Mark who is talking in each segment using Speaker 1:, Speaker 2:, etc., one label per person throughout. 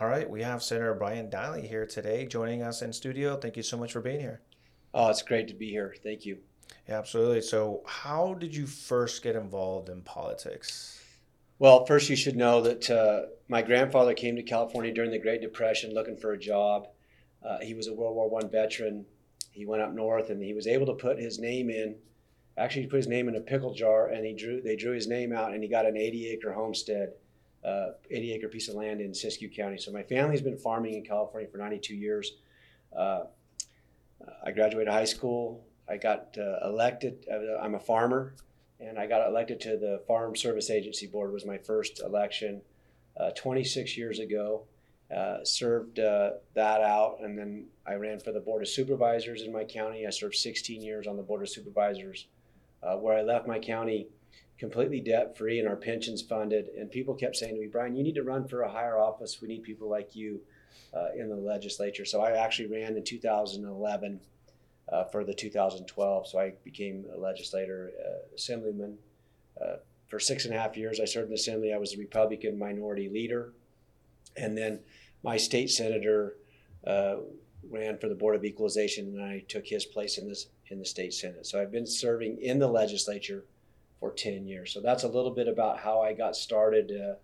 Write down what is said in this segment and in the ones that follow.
Speaker 1: All right, we have Senator Brian Dahle here today joining us in studio. Thank you so much for being here.
Speaker 2: Oh, it's great to be here. Thank you.
Speaker 1: Yeah, absolutely. So, how did you first get involved in politics?
Speaker 2: Well, first, you should know that uh, my grandfather came to California during the Great Depression looking for a job. Uh, he was a World War One veteran. He went up north and he was able to put his name in. Actually, he put his name in a pickle jar and he drew. They drew his name out and he got an 80 acre homestead uh, 80 acre piece of land in Siskiyou County. So my family's been farming in California for 92 years. Uh, I graduated high school. I got uh, elected. Uh, I'm a farmer, and I got elected to the Farm Service Agency Board. Was my first election uh, 26 years ago. Uh, served that out, and then I ran for the Board of Supervisors in my county. I served 16 years on the Board of Supervisors, where I left my county completely debt free and our pensions funded. And people kept saying to me, Brian, you need to run for a higher office. We need people like you uh, in the legislature. So I actually ran in 2011 uh, for the 2012. So I became a legislator, uh, assemblyman. Uh, for six and a half years, I served in the assembly. I was a Republican minority leader. And then my state senator uh, ran for the Board of Equalization, and I took his place in this in the state senate. So I've been serving in the legislature for 10 years. So that's a little bit about how I got started. Uh,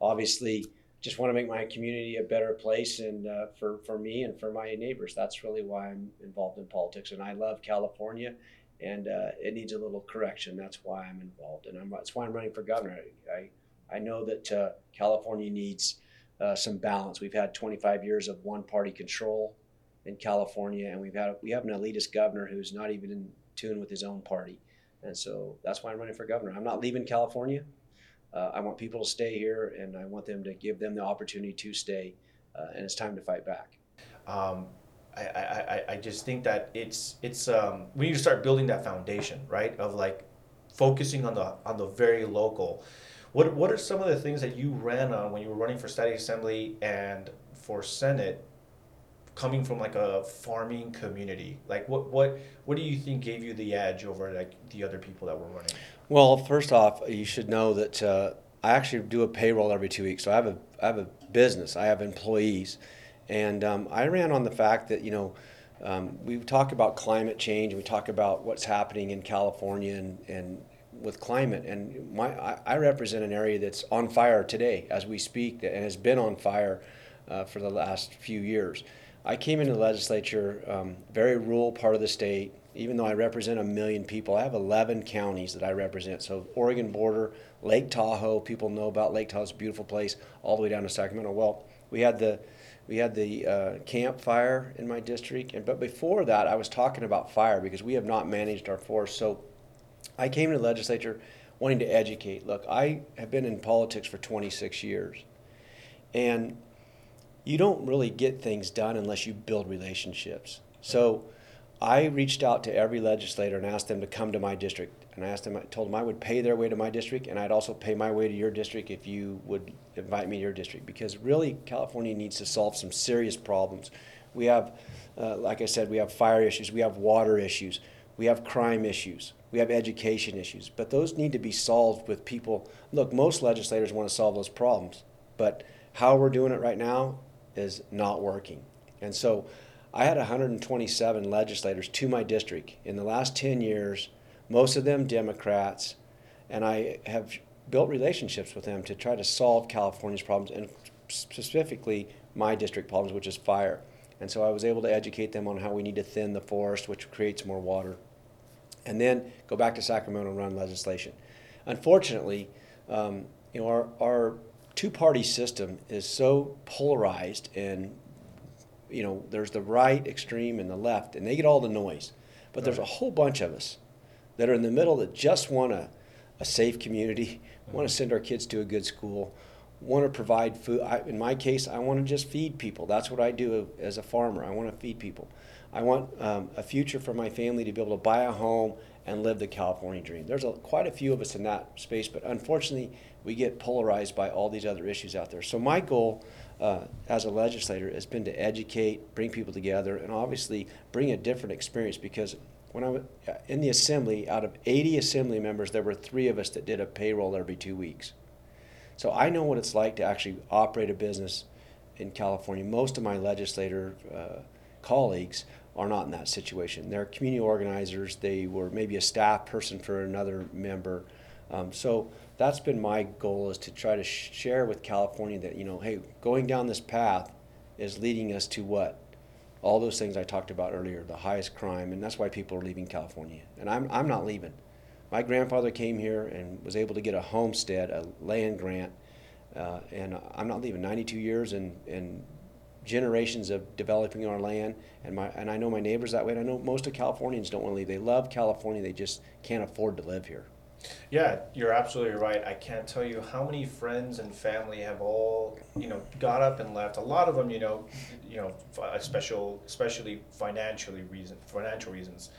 Speaker 2: obviously, just want to make my community a better place and uh, for, for me and for my neighbors. That's really why I'm involved in politics. And I love California and uh, it needs a little correction. That's why I'm involved. And I'm, that's why I'm running for governor. I, I, I know that uh, California needs uh, some balance. We've had 25 years of one party control in California, and we've had we have an elitist governor who's not even in tune with his own party. And so that's why I'm running for governor. I'm not leaving California. Uh, I want people to stay here, and I want them to give them the opportunity to stay. Uh, and it's time to fight back. Um,
Speaker 1: I, I, I just think that it's it's um, we need to start building that foundation, right? Of like focusing on the on the very local. What what are some of the things that you ran on when you were running for state assembly and for senate coming from like a farming community. Like what what what do you think gave you the edge over like the other people that were running?
Speaker 2: Well first off you should know that uh, i actually do a payroll every two weeks so i have a i have a business. I have employees. And um, i ran on the fact that you know um, we talk about climate change we talk about what's happening in california and, and with climate. And my I, I represent an area that's on fire today as we speak and has been on fire uh, for the last few years I came into the legislature, um, very rural part of the state. Even though I represent a million people, I have 11 counties that I represent. So Oregon border, Lake Tahoe. People know about Lake Tahoe; it's a beautiful place, all the way down to Sacramento. Well, we had the we had the uh, Camp Fire in my district, and but before that, I was talking about fire because we have not managed our forest. So I came to the legislature wanting to educate. Look, I have been in politics for 26 years, and you don't really get things done unless you build relationships. So I reached out to every legislator and asked them to come to my district. And I asked them, I told them I would pay their way to my district and I'd also pay my way to your district if you would invite me to your district. Because really, California needs to solve some serious problems. We have, uh, like I said, we have fire issues, we have water issues, we have crime issues, we have education issues. But those need to be solved with people. Look, most legislators want to solve those problems. But how we're doing it right now is not working. And so I had 127 legislators to my district in the last 10 years, most of them Democrats, and I have built relationships with them to try to solve California's problems and specifically my district problems, which is fire. And so I was able to educate them on how we need to thin the forest, which creates more water, and then go back to Sacramento and run legislation. Unfortunately, um, you know, our, our two party system is so polarized and you know there's the right extreme and the left and they get all the noise. But there's a whole bunch of us that are in the middle that just want a, a safe community want to send our kids to a good school want to provide food. I, in my case i want to just feed people. That's what i do as a farmer. I want to feed people. I want um, a future for my family to be able to buy a home and live the california dream there's a, quite a few of us in that space but unfortunately we get polarized by all these other issues out there. So my goal uh, as a legislator has been to educate, bring people together, and obviously bring a different experience because when I was in the assembly, out of 80 assembly members, there were three of us that did a payroll every two weeks. So I know what it's like to actually operate a business in California. Most of my legislator uh, colleagues are not in that situation. They're community organizers. They were maybe a staff person for another member. Um, so that's been my goal is to try to sh- share with California that you know, hey, going down this path is leading us to what all those things I talked about earlier, the highest crime, and that's why people are leaving California. And I'm I'm not leaving. My grandfather came here and was able to get a homestead, a land grant, uh, and I'm not leaving. 92 years and and generations of developing our land, and my and I know my neighbors that way. And I know most of Californians don't want to leave. They love California. They just can't afford to live here.
Speaker 1: Yeah, you're absolutely right. I can't tell you how many friends and family have all, you know, got up and left. A lot of them, you know, you know, special, especially financially reason, financial reasons.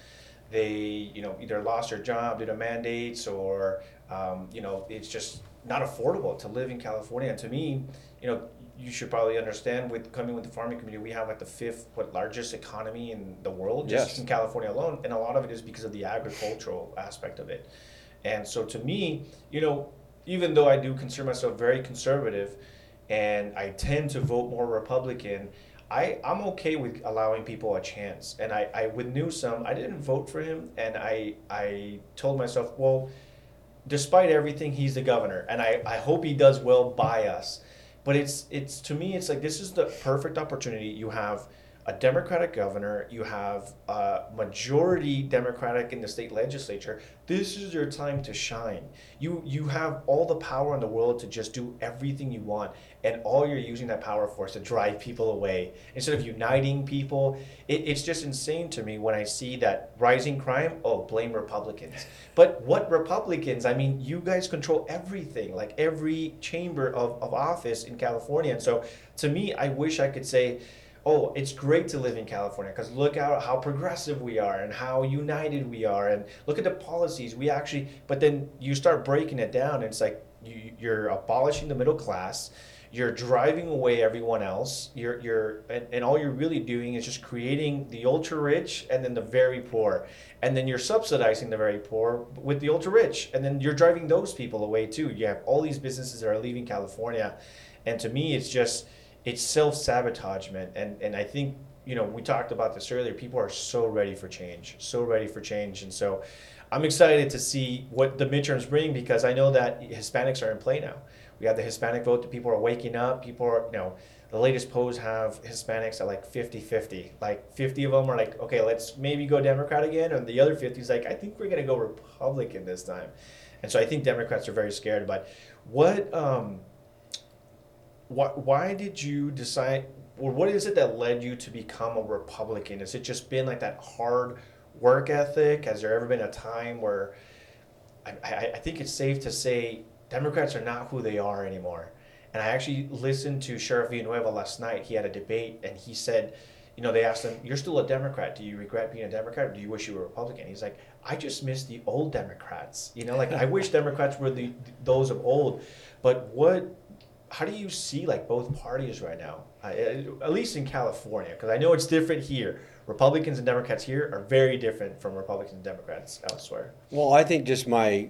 Speaker 1: They, you know, either lost their job due to mandates or, um, you know, it's just not affordable to live in California. And to me, you know, you should probably understand with coming with the farming community, we have like the fifth what largest economy in the world, just
Speaker 2: Yes.
Speaker 1: in California alone, and a lot of it is because of the agricultural aspect of it. And so to me, you know, even though I do consider myself very conservative and I tend to vote more Republican, I, I'm okay with allowing people a chance. And I, I with Newsom, I didn't vote for him and I I told myself, well, despite everything, he's the governor, and I, I hope he does well by us. But it's it's to me, it's like this is the perfect opportunity. You have a Democratic governor, you have a majority Democratic in the state legislature. This is your time to shine. You you have all the power in the world to just do everything you want, and all you're using that power for is to drive people away instead of uniting people. It, it's just insane to me when I see that rising crime. Oh, blame Republicans. But what Republicans? I mean, you guys control everything, like every chamber of, of office in California. And so to me, I wish I could say, oh, it's great to live in California because look how progressive we are and how united we are, and look at the policies we actually. But then you start breaking it down, and it's like you, you're abolishing the middle class. You're driving away everyone else. You're you're and, and all you're really doing is just creating the ultra rich and then the very poor, and then you're subsidizing the very poor with the ultra rich, and then you're driving those people away too. You have all these businesses that are leaving California, and to me, it's just it's self sabotagement, and and I think you know we talked about this earlier. People are so ready for change, so ready for change, and so I'm excited to see what the midterms bring because I know that Hispanics are in play now. We have the Hispanic vote that people are waking up. People are you know the latest polls have Hispanics at like 50-50. Like 50 of them are like, okay, let's maybe go Democrat again, and the other 50 is like, I think we're gonna go Republican this time. And so I think Democrats are very scared. But what um, why, why did you decide or what is it that led you to become a republican has it just been like that hard work ethic has there ever been a time where i, I, I think it's safe to say democrats are not who they are anymore. And i actually listened to sheriff villanueva last night. He had a debate and he said you know they asked him you're still a democrat. Do you regret being a democrat or do you wish you were a republican? He's like i just miss the old democrats. You know like i wish democrats were the those of old. But what how do you see like both parties right now? Uh, at least in california because i know it's different here. Republicans and democrats here are very different from republicans and democrats elsewhere.
Speaker 2: Well, I think just my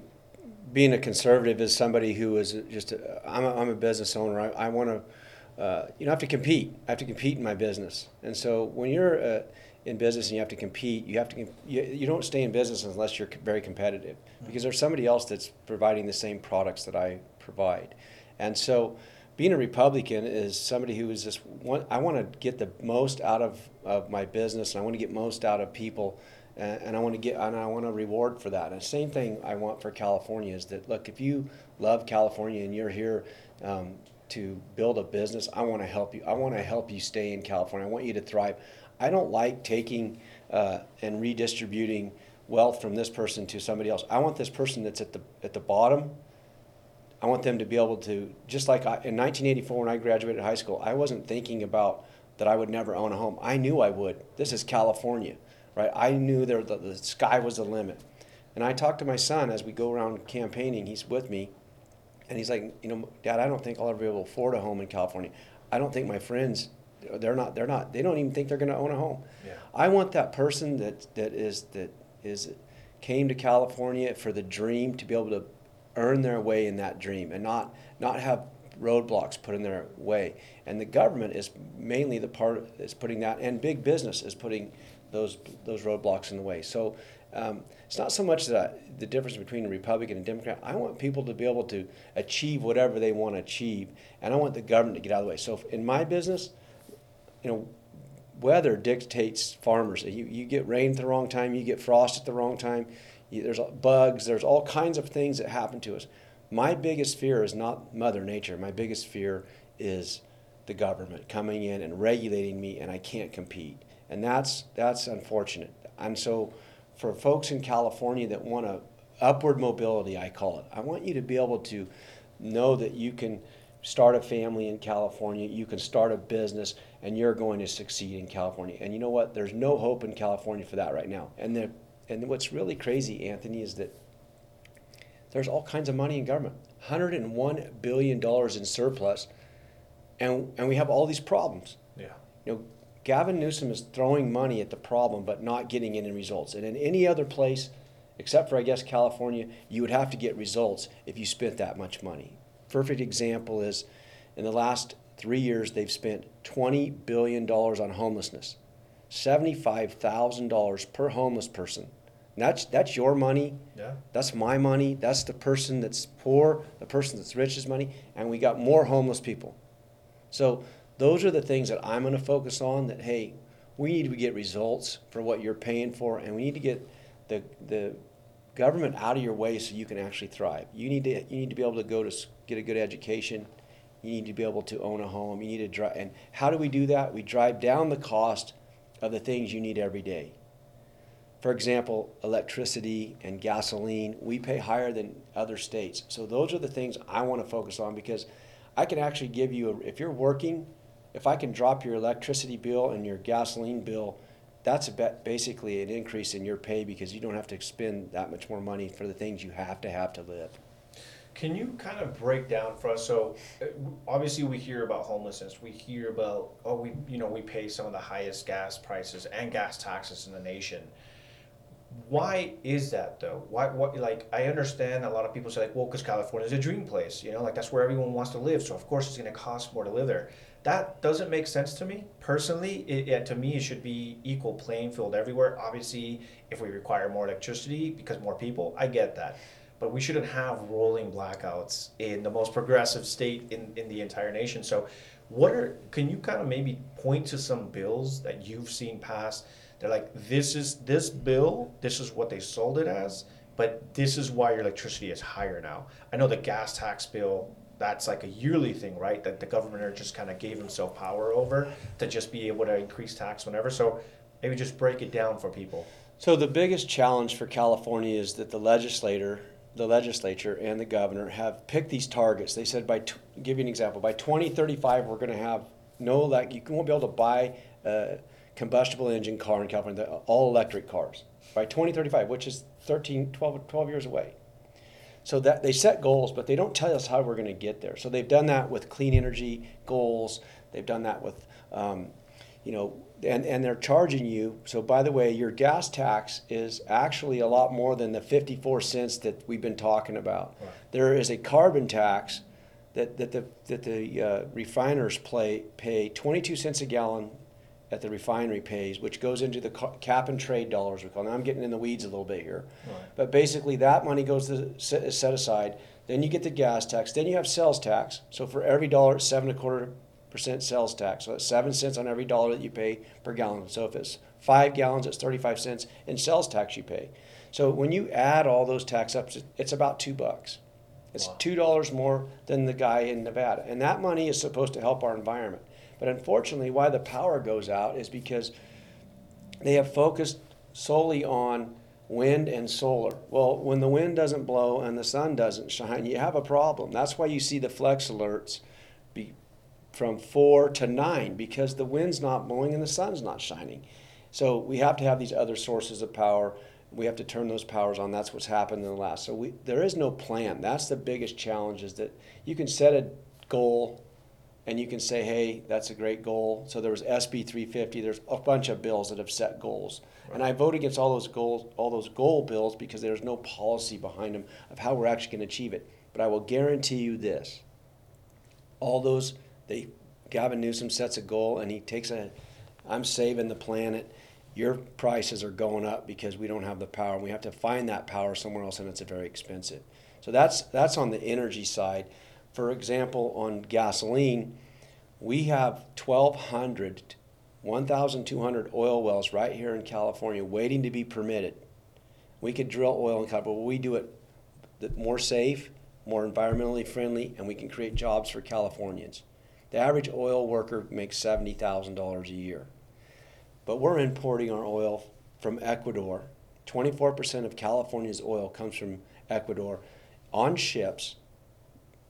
Speaker 2: being a conservative is somebody who is just a, I'm, a, I'm a business owner. I, I want to uh, you know I have to compete. I have to compete in my business. And so when you're uh, in business and you have to compete, you have to you, you don't stay in business unless you're very competitive because there's somebody else that's providing the same products that I provide. And so being a Republican is somebody who is just want, I want to get the most out of, of my business and I want to get most out of people and, and I want to get and I want to reward for that. And the same thing I want for California is that look, if you love California and you're here um, to build a business, I want to help you. I want to help you stay in California. I want you to thrive. I don't like taking uh, and redistributing wealth from this person to somebody else. I want this person that's at the at the bottom. I want them to be able to just like I, in 1984 when I graduated high school, I wasn't thinking about that I would never own a home. I knew I would. This is California, right? I knew there the, the sky was the limit. And I talked to my son as we go around campaigning. He's with me, and he's like, you know, Dad, I don't think I'll ever be able to afford a home in California. I don't think my friends, they're not, they're not, they don't even think they're going to own a home.
Speaker 1: Yeah.
Speaker 2: I want that person that that is that is came to California for the dream to be able to earn their way in that dream and not not have roadblocks put in their way. And the government is mainly the part that's putting that, and big business is putting those, those roadblocks in the way. So um, it's not so much that the difference between a Republican and Democrat. I want people to be able to achieve whatever they want to achieve, and I want the government to get out of the way. So in my business, you know, weather dictates farmers. You, you get rain at the wrong time, you get frost at the wrong time, you, there's bugs, there's all kinds of things that happen to us. My biggest fear is not Mother Nature. My biggest fear is the government coming in and regulating me, and I can't compete. And that's, that's unfortunate. And so, for folks in California that want a upward mobility, I call it, I want you to be able to know that you can start a family in California, you can start a business, and you're going to succeed in California. And you know what? There's no hope in California for that right now. And the, and what's really crazy, Anthony, is that there's all kinds of money in government. $101 billion in surplus, and, and we have all these problems.
Speaker 1: Yeah.
Speaker 2: You know, Gavin Newsom is throwing money at the problem but not getting any results. And in any other place, except for I guess California, you would have to get results if you spent that much money. Perfect example is in the last three years they've spent $20 billion on homelessness, $75,000 per homeless person. And that's, that's your money.
Speaker 1: Yeah.
Speaker 2: That's my money. That's the person that's poor, the person that's rich's money, and we got more homeless people. So those are the things that I'm going to focus on. That hey, we need to get results for what you're paying for, and we need to get the the government out of your way so you can actually thrive. You need to you need to be able to go to get a good education. You need to be able to own a home. You need to drive. And how do we do that? We drive down the cost of the things you need every day. For example, electricity and gasoline, we pay higher than other states. So those are the things I want to focus on because I can actually give you, a, if you're working, if I can drop your electricity bill and your gasoline bill, that's basically an increase in your pay because you don't have to spend that much more money for the things you have to have to live.
Speaker 1: Can you kind of break down for us? So, uh, obviously, we hear about homelessness. We hear about oh, we you know we pay some of the highest gas prices and gas taxes in the nation. Why is that though? Why what like I understand a lot of people say like well because California is a dream place. You know like that's where everyone wants to live. So of course it's going to cost more to live there. That doesn't make sense to me personally. It, it, to me, it should be equal playing field everywhere. Obviously, if we require more electricity because more people, I get that but we shouldn't have rolling blackouts in the most progressive state in, in the entire nation. So, what are can you kind of maybe point to some bills that you've seen pass? They're like, this is this bill, this is what they sold it as, but this is why your electricity is higher now. I know the gas tax bill. That's like a yearly thing, right? That the governor just kind of gave himself power over to just be able to increase tax whenever. So maybe just break it down for people.
Speaker 2: So the biggest challenge for California is that the legislator, the legislature and the governor have picked these targets. They said by t- give you an example, by 2035 we're going to have no like you won't be able to buy a combustible engine car in California, all electric cars by 2035, which is 13 12 12 years away. So that they set goals, but they don't tell us how we're going to get there. So they've done that with clean energy goals. They've done that with, um, you know, and, and they're charging you. So by the way, your gas tax is actually a lot more than the 54 cents that we've been talking about.
Speaker 1: Right.
Speaker 2: There is a carbon tax that, that the, that the uh, refiners play, pay 22 cents a gallon that the refinery pays, which goes into the ca- cap and trade dollars we call. Now I'm getting in the weeds a little bit here,
Speaker 1: Right.
Speaker 2: but basically that money goes to set, is set aside. Then you get the gas tax. Then you have sales tax. So for every dollar, it's seven and a quarter percent sales tax. So that's seven cents on every dollar that you pay per gallon. So if it's five gallons, it's 35 cents in sales tax you pay. So when you add all those tax ups, it's about two bucks. It's
Speaker 1: Wow.
Speaker 2: two dollars more than the guy in Nevada, and that money is supposed to help our environment. But unfortunately, why the power goes out is because they have focused solely on wind and solar. Well, when the wind doesn't blow and the sun doesn't shine, you have a problem. That's why you see the flex alerts be from four to nine because the wind's not blowing and the sun's not shining. So we have to have these other sources of power. We have to turn those powers on. That's what's happened in the last. So we, there is no plan. That's the biggest challenge is that you can set a goal and you can say, hey, that's a great goal. So there was SB 350. There's a bunch of bills that have set goals, and I vote against all those goals, all those goal bills because there's no policy behind them of how we're actually going to achieve it. But I will guarantee you this: all those they Gavin Newsom sets a goal and he takes a I'm saving the planet. Your prices are going up because we don't have the power. We have to find that power somewhere else and it's very expensive. So that's that's on the energy side. For example, on gasoline, we have 1200 1,200 oil wells right here in California waiting to be permitted. We could drill oil in California, but we do it more safe, more environmentally friendly, and we can create jobs for Californians. The average oil worker makes $70,000 a year. But we're importing our oil from Ecuador. 24% of California's oil comes from Ecuador on ships,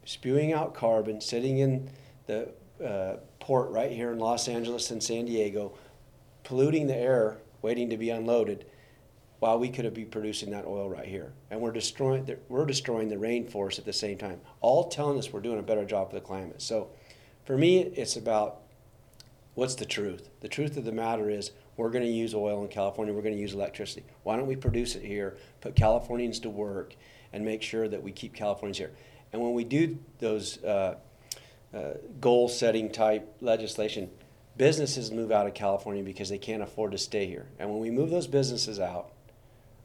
Speaker 2: spewing out carbon, sitting in the uh, port right here in Los Angeles and San Diego, polluting the air, waiting to be unloaded, while we could have been producing that oil right here. And we're destroying the, we're destroying the rainforest at the same time, all telling us we're doing a better job for the climate. So, for me, it's about what's the truth. The truth of the matter is we're going to use oil in California. We're going to use electricity. Why don't we produce it here, put Californians to work, and make sure that we keep Californians here? And when we do those uh, uh, goal setting type legislation, businesses move out of California because they can't afford to stay here. And when we move those businesses out,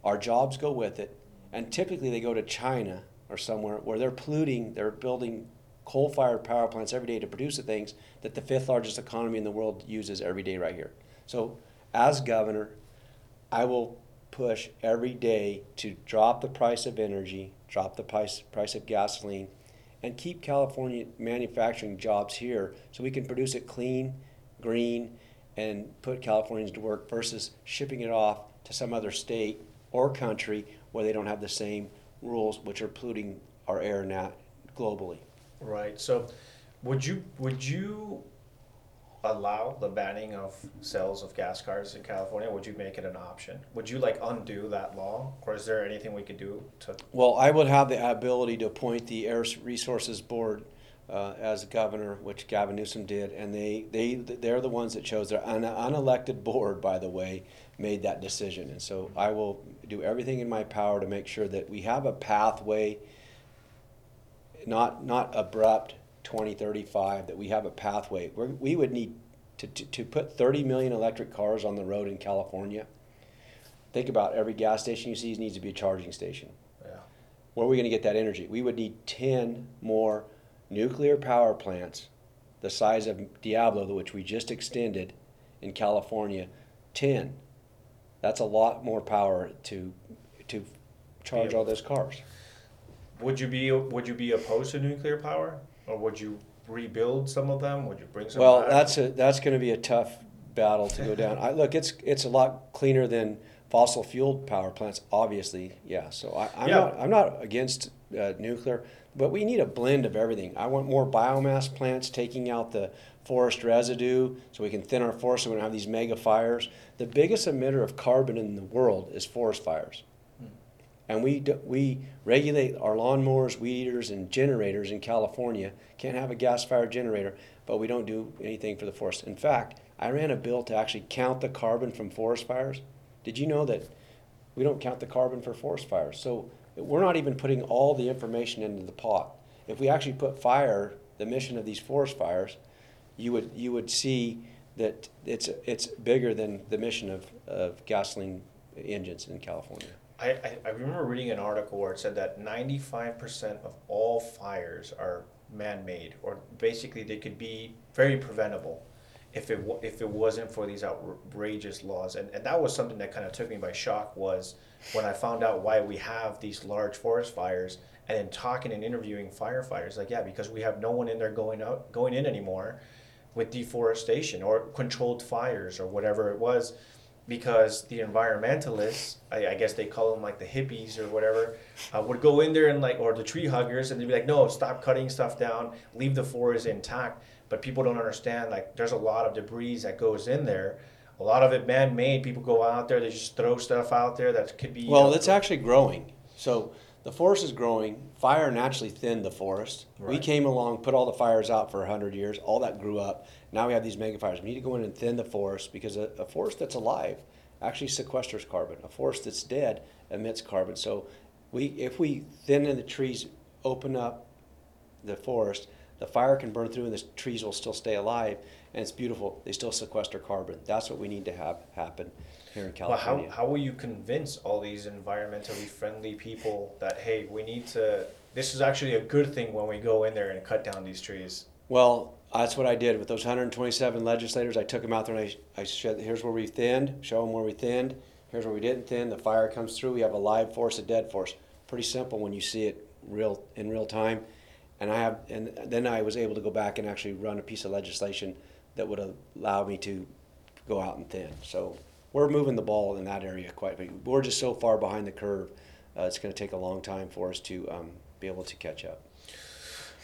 Speaker 2: our jobs go with it. And typically they go to China or somewhere where they're polluting, they're building coal fired power plants every day to produce the things that the fifth largest economy in the world uses every day right here. So, as governor, I will push every day to drop the price of energy, drop the price, price of gasoline, and keep California manufacturing jobs here so we can produce it clean, green, and put Californians to work versus shipping it off to some other state or country where they don't have the same rules, which are polluting our air now globally.
Speaker 1: Right. So, would you would you allow the banning of sales of gas cars in California? Would you make it an option? Would you like undo that law, or is there anything we could do to?
Speaker 2: Well, I would have the ability to appoint the Air Resources Board uh, as governor, which Gavin Newsom did, and they they they're the ones that chose. Their un- unelected board, by the way, made that decision, and so I will do everything in my power to make sure that we have a pathway. Not not abrupt 2035 that we have a pathway. We're, we would need to, to, to put 30 million electric cars on the road in California. Think about every gas station you see needs to be a charging station.
Speaker 1: Yeah.
Speaker 2: Where are we going to get that energy? We would need 10 more nuclear power plants the size of Diablo, which we just extended in California. 10. That's a lot more power to to charge all those cars.
Speaker 1: Would you be would you be opposed to nuclear power? Or would you rebuild some of them? Would you bring some?
Speaker 2: Well,
Speaker 1: back?
Speaker 2: that's a that's going to be a tough battle to go down. I, look, it's it's a lot cleaner than fossil fuel power plants, obviously. Yeah, so I, am yeah. not I'm not against uh, nuclear, but we need a blend of everything. I want more biomass plants taking out the forest residue so we can thin our forest so we don't have these mega fires. The biggest emitter of carbon in the world is forest fires and we, we regulate our lawnmowers, weed eaters, and generators in California. Can't have a gas fired generator, but we don't do anything for the forest. In fact, I ran a bill to actually count the carbon from forest fires. Did you know that we don't count the carbon for forest fires? So we're not even putting all the information into the pot. If we actually put fire, the mission of these forest fires, you would, you would see that it's, it's bigger than the mission of, of gasoline engines in California.
Speaker 1: I, I, remember reading an article where it said that 95% of all fires are man-made, or basically they could be very preventable if it if it wasn't for these outrageous laws. And and that was something that kind of took me by shock was when I found out why we have these large forest fires, and then talking and interviewing firefighters, like yeah, because we have no one in there going out going in anymore with deforestation or controlled fires or whatever it was because the environmentalists, I, I, guess they call them like the hippies or whatever, uh, would go in there and like, or the tree huggers, and they'd be like, no, stop cutting stuff down, leave the forest intact. But people don't understand, like, there's a lot of debris that goes in there. A lot of it man made. People go out there, they just throw stuff out there that could be.
Speaker 2: Well, it's actually growing. So the forest is growing. Fire naturally thinned the forest. Right. We came along, put all the fires out for 100 years. All that grew up. Now we have these mega fires. We need to go in and thin the forest because a, a forest that's alive actually sequesters carbon. A forest that's dead emits carbon. So we, if we thin in the trees, open up the forest, the fire can burn through and the trees will still stay alive, and it's beautiful. They still sequester carbon. That's what we need to have happen here in California.
Speaker 1: Well, how, how will you convince all these environmentally friendly people that hey, we need to? This is actually a good thing when we go in there and cut down these trees.
Speaker 2: Well, that's what I did with those 127 legislators. I took them out there and I, I said, here's where we thinned, show them where we thinned. Here's where we didn't thin. The fire comes through. We have a live force, a dead force. Pretty simple when you see it real in real time. And I have, and then I was able to go back and actually run a piece of legislation that would allow me to go out and thin. So we're moving the ball in that area quite. We're just so far behind the curve. Uh, it's going to take a long time for us to um, be able to catch up.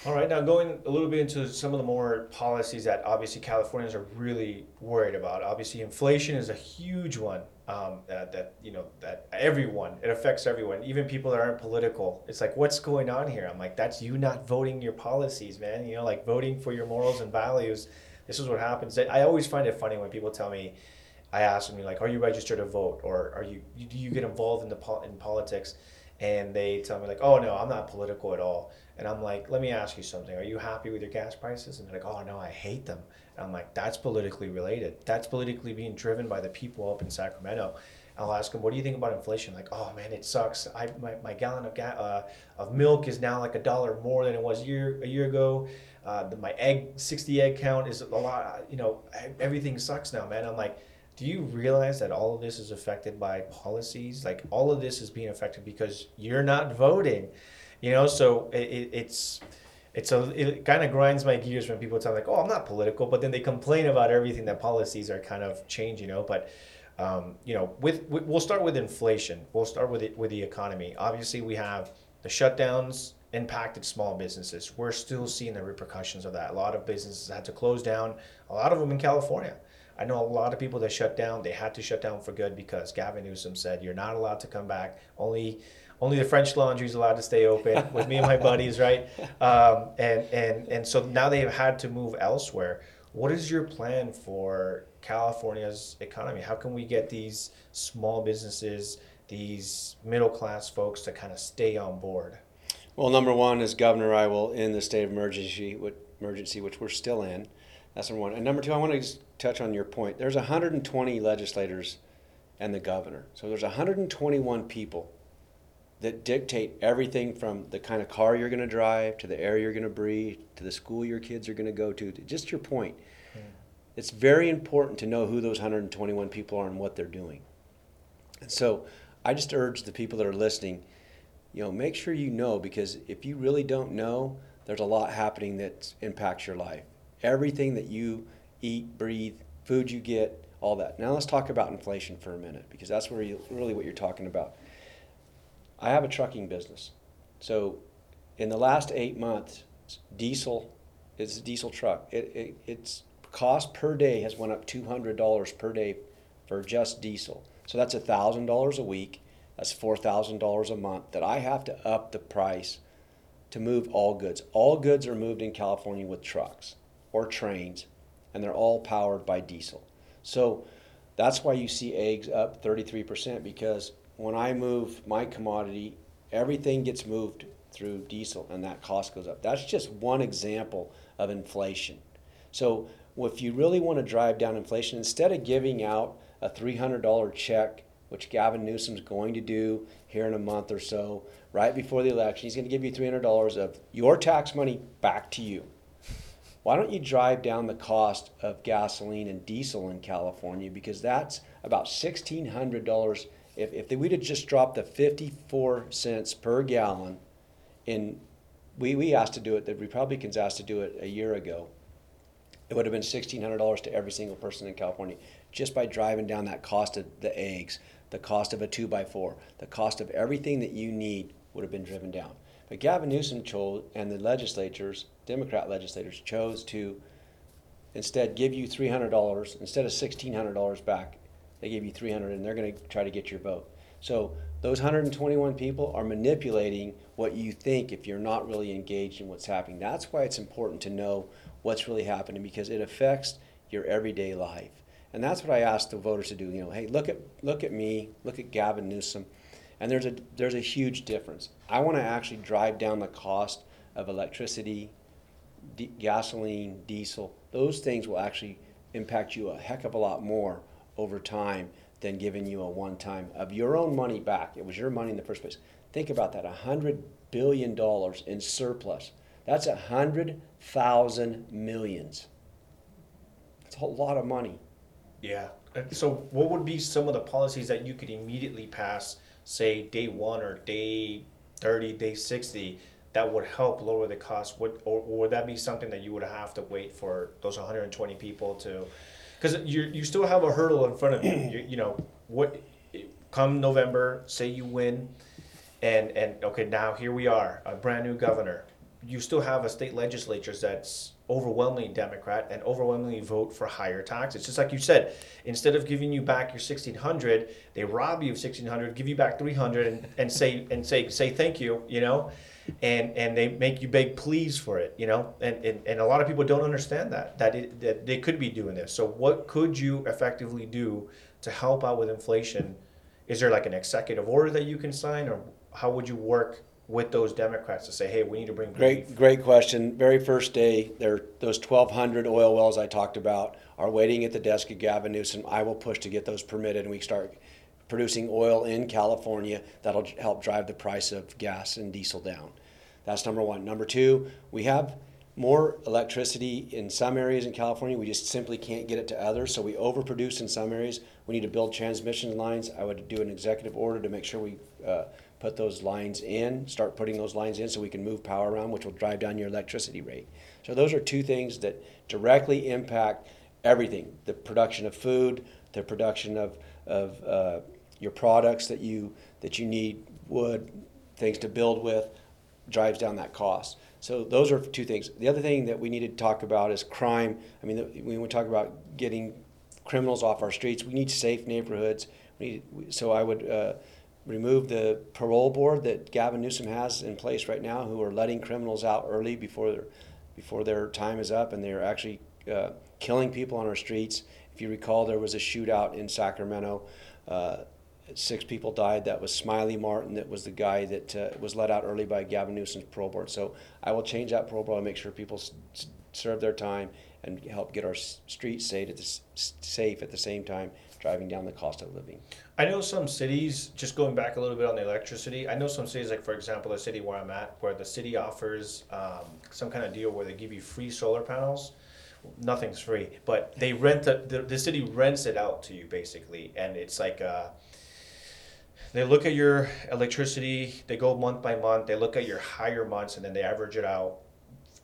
Speaker 1: All right, now going a little bit into some of the more policies that obviously Californians are really worried about. Obviously, inflation is a huge one um, that, that you know that everyone it affects everyone, even people that aren't political. It's like, what's going on here? I'm like, that's you not voting your policies, man. You know, like voting for your morals and values. This is what happens. I always find it funny when people tell me, I ask them like, are you registered to vote, or are you do you get involved in the pol- in politics? And they tell me like, oh no, I'm not political at all. And I'm like, let me ask you something. Are you happy with your gas prices? And they're like, oh no, I hate them. And I'm like, that's politically related. That's politically being driven by the people up in Sacramento. I'll ask them, what do you think about inflation? Like, oh man, it sucks. I my, my gallon of ga- uh, of milk is now like a dollar more than it was a year a year ago. Uh, the, my egg 60 egg count is a lot. You know, everything sucks now, man. I'm like, do you realize that all of this is affected by policies? Like all of this is being affected because you're not voting. You know, so it, it, it's it's a it kind of grinds my gears when people tell me like, oh, I'm not political, but then they complain about everything that policies are kind of changing. You know, but um, you know, with, with we'll start with inflation. We'll start with it with the economy. Obviously, we have the shutdowns impacted small businesses. We're still seeing the repercussions of that. A lot of businesses had to close down. A lot of them in California. I know a lot of people that shut down. They had to shut down for good because Gavin Newsom said you're not allowed to come back. Only, only the French Laundry is allowed to stay open with me and my buddies, right? Um, and and and so now they have had to move elsewhere. What is your plan for California's economy? How can we get these small businesses, these middle class folks to kind of stay on board?
Speaker 2: Well, number one is governor, I will end the state of emergency, emergency, which we're still in. That's number one. And number two, I want to just touch on your point. There's 120 legislators and the governor. So there's 121 people that dictate everything from the kind of car you're going to drive to the air you're going to breathe to the school your kids are going to go to. Just your point. Mm. It's very important to know who those 121 people are and what they're doing. And so I just urge the people that are listening, you know, make sure you know because if you really don't know, there's a lot happening that impacts your life everything that you eat, breathe, food you get, all that. Now let's talk about inflation for a minute because that's where you, really what you're talking about. I have a trucking business. So in the last eight months, diesel is a diesel truck. It, it, its cost per day has went up $200 per day for just diesel. So that's $1,000 a week. That's $4,000 a month that I have to up the price to move all goods. All goods are moved in California with trucks or trains, and they're all powered by diesel. So that's why you see eggs up 33% because when I move my commodity, everything gets moved through diesel and that cost goes up. That's just one example of inflation. So if you really want to drive down inflation, instead of giving out a $300 check, which Gavin Newsom's going to do here in a month or so, right before the election, he's going to give you $300 of your tax money back to you why don't you drive down the cost of gasoline and diesel in California? Because that's about $1,600. If, if we'd have just dropped the 54 cents per gallon in, we, we asked to do it, the Republicans asked to do it a year ago, it would have been $1,600 to every single person in California just by driving down that cost of the eggs, the cost of a two by four, the cost of everything that you need would have been driven down. But Gavin Newsom chose, and the legislators, Democrat legislators, chose to instead give you $300 instead of $1,600 back. They gave you 300 and they're going to try to get your vote. So those 121 people are manipulating what you think if you're not really engaged in what's happening. That's why it's important to know what's really happening because it affects your everyday life. And that's what I ask the voters to do. You know, hey, look at look at me, look at Gavin Newsom and there's a there's a huge difference. I want to actually drive down the cost of electricity, gasoline, diesel, those things will actually impact you a heck of a lot more over time than giving you a one time of your own money back. It was your money in the first place. Think about that a hundred billion dollars in surplus. That's a hundred thousand millions. It's a lot of money.
Speaker 1: Yeah. So, what would be some of the policies that you could immediately pass, say day one or day thirty, day sixty, that would help lower the cost? Would or, or would that be something that you would have to wait for those one hundred and twenty people to? Because you you still have a hurdle in front of you. you. You know what? Come November, say you win, and and okay, now here we are, a brand new governor. You still have a state legislature that's overwhelmingly Democrat and overwhelmingly vote for higher taxes. Just like you said, instead of giving you back your sixteen hundred, they rob you of sixteen hundred, give you back three hundred, and, and say and say say thank you, you know, and and they make you beg pleas for it, you know, and and, and a lot of people don't understand that that it, that they could be doing this. So what could you effectively do to help out with inflation? Is there like an executive order that you can sign, or how would you work with those Democrats to say, hey, we need to bring?
Speaker 2: Great, great question. Very first day, there those 1,200 oil wells I talked about are waiting at the desk of Gavin Newsom. I will push to get those permitted, and we start producing oil in California. That'll help drive the price of gas and diesel down. That's number one. Number two, we have more electricity in some areas in California. We just simply can't get it to others. So we overproduce in some areas. We need to build transmission lines. I would do an executive order to make sure we uh, put those lines in, start putting those lines in so we can move power around, which will drive down your electricity rate. So those are two things that directly impact everything the production of food, the production of, of uh, your products that you, that you need, wood, things to build with, drives down that cost. So those are two things. The other thing that we need to talk about is crime. I mean, when we talk about getting criminals off our streets, we need safe neighborhoods. We need, so I would uh, remove the parole board that Gavin Newsom has in place right now, who are letting criminals out early before their before their time is up, and they're actually uh, killing people on our streets. If you recall, there was a shootout in Sacramento. Uh, six people died. That was Smiley Martin. That was the guy that uh, was let out early by Gavin Newsom's parole board. So I will change that parole board and make sure people s- serve their time and help get our streets safe at, the, s- safe at the same time, driving down the cost of living.
Speaker 1: I know some cities, just going back a little bit on the electricity, I know some cities, like for example, the city where I'm at, where the city offers um, some kind of deal where they give you free solar panels. Nothing's free, but they rent the, the, the city rents it out to you basically, and it's like uh, they look at your electricity, they go month by month, they look at your higher months, and then they average it out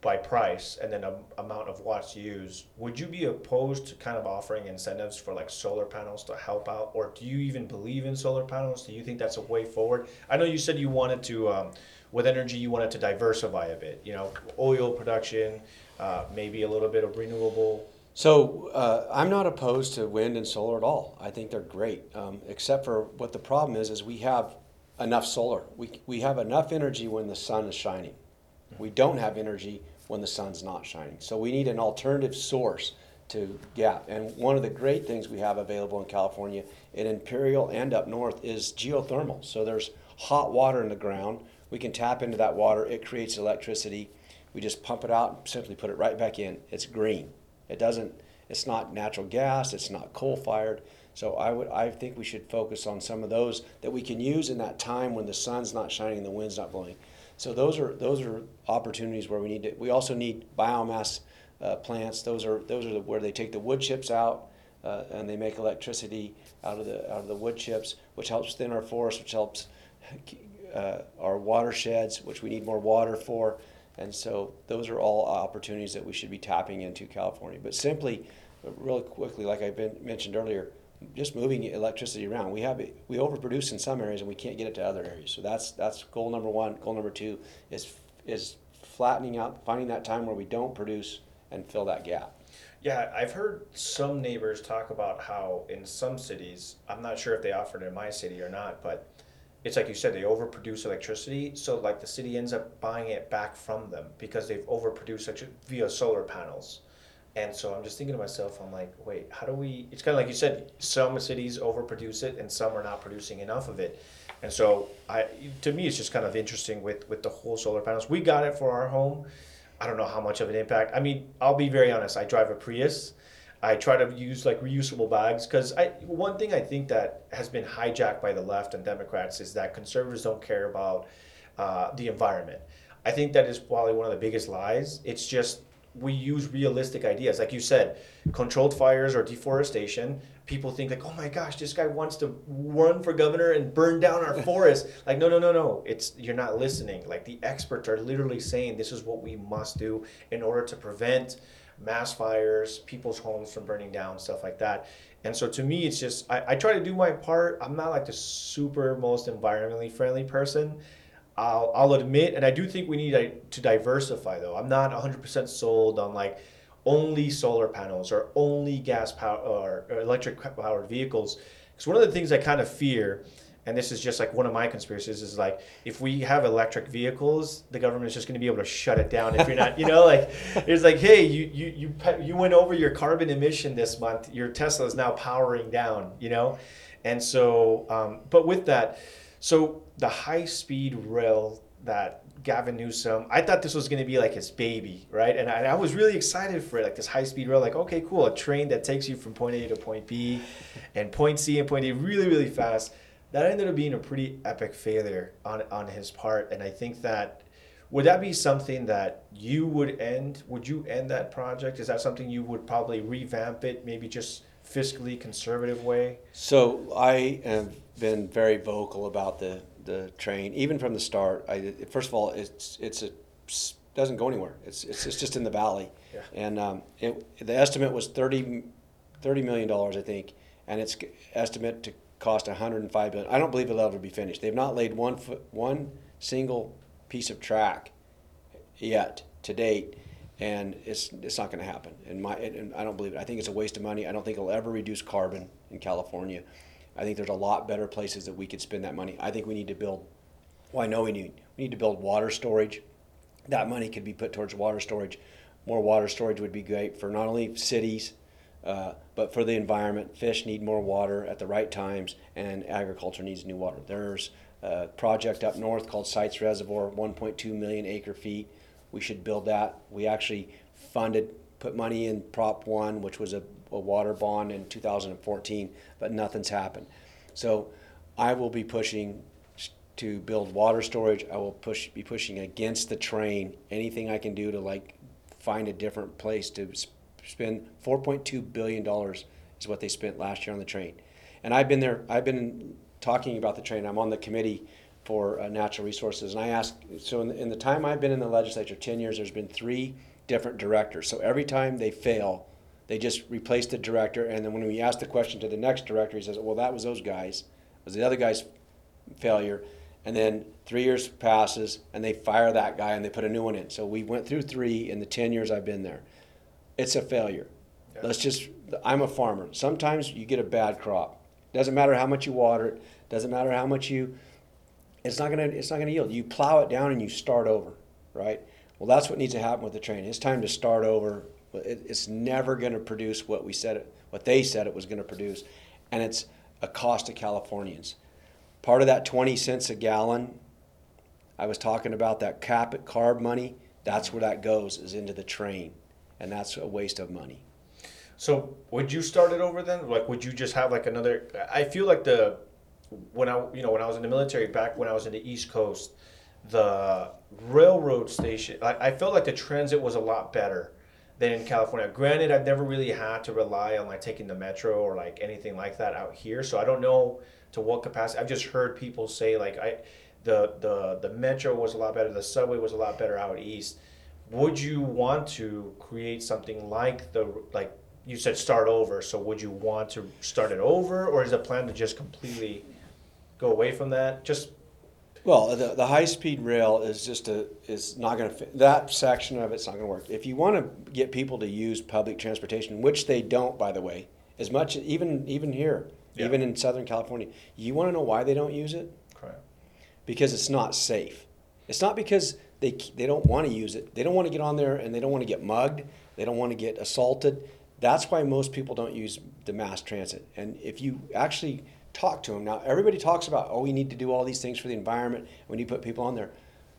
Speaker 1: by price and then a, amount of watts used. Would you be opposed to kind of offering incentives for like solar panels to help out, or do you even believe in solar panels? Do you think that's a way forward? I know you said you wanted to, um, with energy, you wanted to diversify a bit. You know, oil production, uh, maybe a little bit of renewable.
Speaker 2: So uh, I'm not opposed to wind and solar at all. I think they're great, um, except for what the problem is: is we have enough solar. We we have enough energy when the sun is shining. We don't have energy when the sun's not shining. So we need an alternative source to gap. And one of the great things we have available in California, in Imperial and up north, is geothermal. So there's hot water in the ground. We can tap into that water. It creates electricity. We just pump it out simply put it right back in. It's green. It doesn't. It's not natural gas. It's not coal fired. So I would. I think we should focus on some of those that we can use in that time when the sun's not shining the wind's not blowing. So those are those are opportunities where we need to. We also need biomass uh, plants. Those are those are the, where they take the wood chips out uh, and they make electricity out of the out of the wood chips, which helps thin our forests, which helps uh, our watersheds, which we need more water for. And so those are all opportunities that we should be tapping into California. But simply, really quickly, like I mentioned earlier, just moving electricity around. We have it, we overproduce in some areas and we can't get it to other areas. So that's that's goal number one. Goal number two is is flattening out, finding that time where we don't produce and fill that gap.
Speaker 1: Yeah, I've heard some neighbors talk about how in some cities, I'm not sure if they offer it in my city or not, but it's like you said, they overproduce electricity, so like the city ends up buying it back from them because they've overproduced electri- via solar panels. And so I'm just thinking to myself, I'm like, wait, how do we? It's kind of like you said, some cities overproduce it and some are not producing enough of it. And so I, to me, it's just kind of interesting with with the whole solar panels. We got it for our home. I don't know how much of an impact. I mean, I'll be very honest. I drive a Prius. I try to use like reusable bags because I one thing I think that has been hijacked by the left and Democrats is that conservatives don't care about uh, the environment. I think that is probably one of the biggest lies. It's just we use realistic ideas, like you said, controlled fires or deforestation. People think like, oh my gosh, this guy wants to run for governor and burn down our forest. like, no, no, no, no. It's you're not listening. Like the experts are literally saying this is what we must do in order to prevent mass fires, people's homes from burning down, stuff like that. And so to me, it's just I, I try to do my part. I'm not like the super most environmentally friendly person. I'll, I'll admit, and I do think we need to diversify though. I'm not 100% sold on like only solar panels or only gas power or electric powered vehicles. Because one of the things I kind of fear and this is just like one of my conspiracies is like if we have electric vehicles the government is just going to be able to shut it down if you're not you know like it's like hey you you you you went over your carbon emission this month your tesla is now powering down you know and so um, but with that so the high speed rail that Gavin Newsom, I thought this was going to be like his baby, right? And I, I was really excited for it, like this high speed rail, like, okay, cool, a train that takes you from point A to point B and point C and point D really, really fast that ended up being a pretty epic failure on on his part, and I think that would that be something that you would end? Would you end that project? Is that something you would probably revamp it, maybe just fiscally conservative way?
Speaker 2: So I have been very vocal about the the train, even from the start. I first of all, it's it's a doesn't go anywhere. It's it's, it's just in the valley, yeah. and um, it, the estimate was 30, 30 million dollars, I think, and its estimate to cost 105 billion. I don't believe it'll ever be finished. They've not laid one foot, one single piece of track yet to date, and it's it's not going to happen. And my and I don't believe it. I think it's a waste of money. I don't think it'll ever reduce carbon in California. I think there's a lot better places that we could spend that money. I think we need to build. Well, I know we need we need to build water storage. That money could be put towards water storage. More water storage would be great for not only cities uh, but for the environment, fish need more water at the right times, and agriculture needs new water. There's a project up north called Sites Reservoir, 1.2 million acre feet. We should build that. We actually funded, put money in Prop 1, which was a, a water bond in 2014, but nothing's happened. So I will be pushing to build water storage. I will push be pushing against the train. Anything I can do to like find a different place to spend 4.2 billion dollars is what they spent last year on the train. And I've been there. I've been talking about the train. I'm on the committee for uh, natural resources, and I ask. So in the, in the time I've been in the legislature, 10 years, there's been three different directors. So every time they fail, they just replaced the director, and then when we asked the question to the next director, he says, "Well, that was those guys. It was the other guy's failure." And then three years passes, and they fire that guy, and they put a new one in. So we went through three in the 10 years I've been there it's a failure. Yeah. Let's just, I'm a farmer. Sometimes you get a bad crop. Doesn't matter how much you water it, doesn't matter how much you, it's not gonna, it's not gonna yield. You plow it down and you start over, right? Well, that's what needs to happen with the train. It's time to start over. It's never gonna produce what we said it, what they said it was gonna produce, and it's a cost to Californians. Part of that 20 cents a gallon, I was talking about that cap at carb money, that's where that goes, is into the train and that's a waste of money.
Speaker 1: So would you start it over then? Like, would you just have like another? I feel like the when I you know when I was in the military back when I was in the East Coast, the railroad station. I, I felt like the transit was a lot better than in California. Granted, I've never really had to rely on like taking the metro or like anything like that out here, so I don't know to what capacity. I've just heard people say like I, the the the metro was a lot better, the subway was a lot better out east would you want to create something like the like you said start over so would you want to start it over or is the plan to just completely go away from that just
Speaker 2: well the, the high speed rail is just a is not going to fit, that section of it's not going to work if you want to get people to use public transportation which they don't by the way as much even even here yeah. even in southern california you want to know why they don't use it
Speaker 1: Correct.
Speaker 2: because it's not safe it's not because they, they don't want to use it. They don't want to get on there and they don't want to get mugged. They don't want to get assaulted. That's why most people don't use the mass transit. And if you actually talk to them, now everybody talks about, oh, we need to do all these things for the environment. Need to put people on there.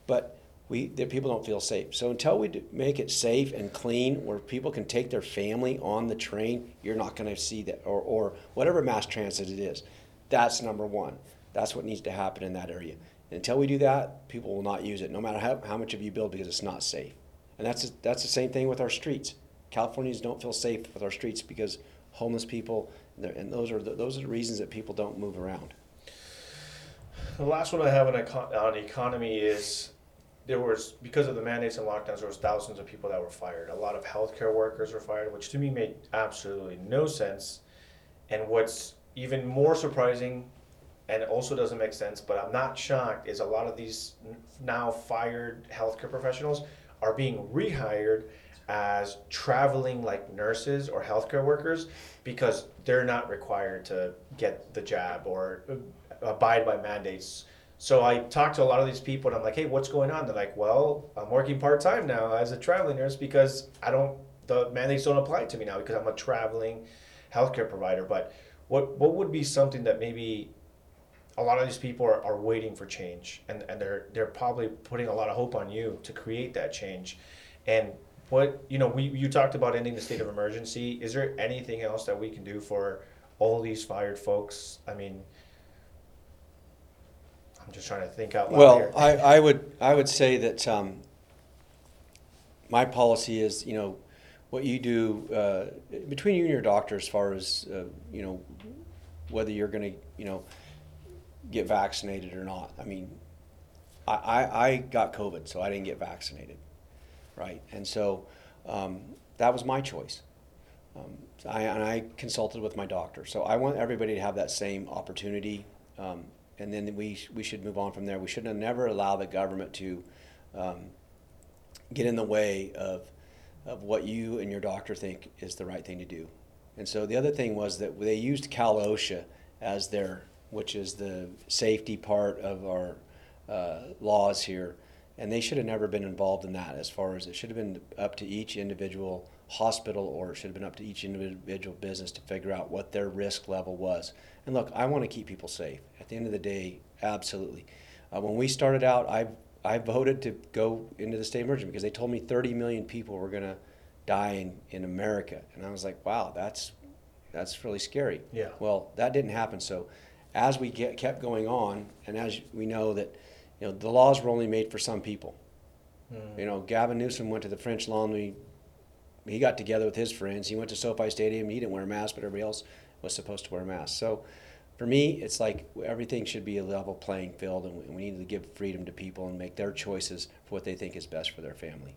Speaker 2: But we that people don't feel safe. So until we make it safe and clean, where people can take their family on the train, you're not going to see that, or or whatever mass transit it is. That's number one. That's what needs to happen in that area. And until we do that, people will not use it, no matter how, how much of you build, because it's not safe. And that's that's the same thing with our streets. Californians don't feel safe with our streets because homeless people, and those are the, those are the reasons that people don't move around.
Speaker 1: The last one I have on, econ- on economy is there was because of the mandates and lockdowns, there was thousands of people that were fired. A lot of healthcare workers were fired, which to me made absolutely no sense. And what's even more surprising, and also doesn't make sense, but I'm not shocked, is a lot of these now fired healthcare professionals are being rehired as traveling like nurses or healthcare workers because they're not required to get the jab or uh, abide by mandates. So I talked to a lot of these people and I'm like, hey, what's going on? They're like, well, I'm working part time now as a traveling nurse because I don't, the mandates don't apply to me now because I'm a traveling healthcare provider. But what, what would be something that maybe a lot of these people are, are waiting for change and, and they're, they're probably putting a lot of hope on you to create that change. And what, you know, we, you talked about ending the state of emergency. Is there anything else that we can do for all these fired folks? I mean, I'm just trying to think out loud
Speaker 2: Well,
Speaker 1: here.
Speaker 2: I, I would I would say that um, my policy is you know what you do uh, between you and your doctor as far as uh, you know whether you're going to you know get vaccinated or not. I mean, I, I, I got COVID, so I didn't get vaccinated, right? And so um, that was my choice. Um, I, and I consulted with my doctor. So I want everybody to have that same opportunity. Um, and then we, we should move on from there. We should never allow the government to um, get in the way of, of what you and your doctor think is the right thing to do. And so the other thing was that they used Cal OSHA as their, which is the safety part of our uh, laws here, and they should have never been involved in that. As far as it should have been up to each individual hospital, or it should have been up to each individual business to figure out what their risk level was. And look, I want to keep people safe. At the end of the day, absolutely. Uh, when we started out, I I voted to go into the state emergency because they told me 30 million people were going to die in, in America, and I was like, wow, that's that's really scary.
Speaker 1: Yeah.
Speaker 2: Well, that didn't happen. So, as we get, kept going on, and as we know that, you know, the laws were only made for some people.
Speaker 1: Mm.
Speaker 2: You know, Gavin Newsom went to the French Laundry. He got together with his friends. He went to SoFi Stadium. He didn't wear a mask, but everybody else was supposed to wear a mask. So, for me, it's like everything should be a level playing field, and we need to give freedom to people and make their choices for what they think is best for their family.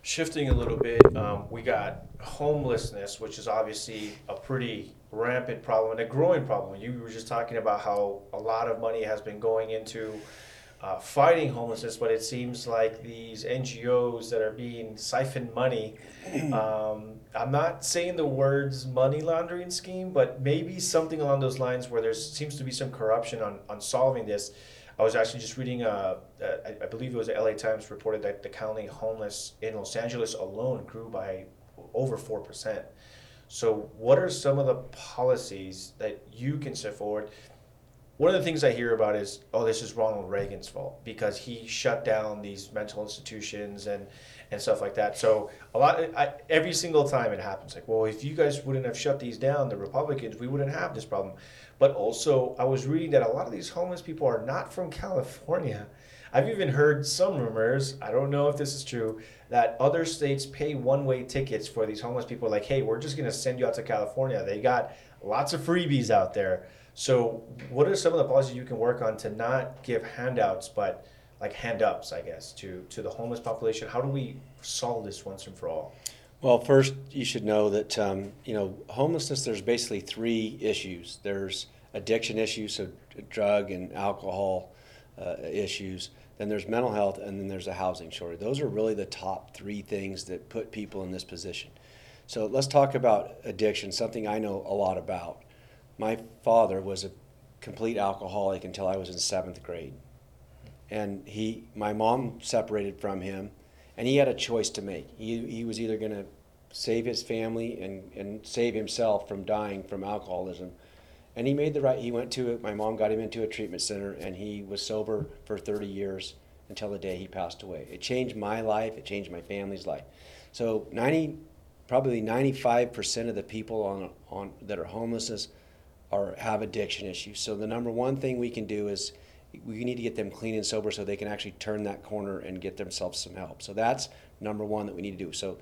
Speaker 1: Shifting a little bit, um, we got homelessness, which is obviously a pretty rampant problem and a growing problem. You were just talking about how a lot of money has been going into uh, fighting homelessness, but it seems like these NGOs that are being siphoned money. Um, I'm not saying the words money laundering scheme, but maybe something along those lines where there seems to be some corruption on, on solving this. I was actually just reading, uh, uh, I, I believe it was the LA Times reported that the county homeless in Los Angeles alone grew by over 4%. So, what are some of the policies that you can set forward? One of the things I hear about is, oh, this is Ronald Reagan's fault because he shut down these mental institutions and, and stuff like that. So a lot, I, every single time it happens, like, well, if you guys wouldn't have shut these down, the Republicans, we wouldn't have this problem. But also, I was reading that a lot of these homeless people are not from California. I've even heard some rumors, I don't know if this is true, that other states pay one way tickets for these homeless people. Like, hey, we're just going to send you out to California. They got lots of freebies out there. So, what are some of the policies you can work on to not give handouts, but like hand ups, I guess, to, to the homeless population? How do we solve this once and for all?
Speaker 2: Well, first, you should know that um, you know homelessness. There's basically three issues. There's addiction issues, so drug and alcohol uh, issues. Then there's mental health, and then there's a housing shortage. Those are really the top three things that put people in this position. So let's talk about addiction, something I know a lot about. My father was a complete alcoholic until I was in seventh grade, and he, my mom separated from him, and he had a choice to make. He he was either going to save his family and, and save himself from dying from alcoholism. And he made the right, he went to it. My mom got him into a treatment center and he was sober for 30 years until the day he passed away. It changed my life. It changed my family's life. So 90, probably 95% of the people on, on that are homelessness are have addiction issues. So the number one thing we can do is we need to get them clean and sober so they can actually turn that corner and get themselves some help. So that's number one that we need to do. So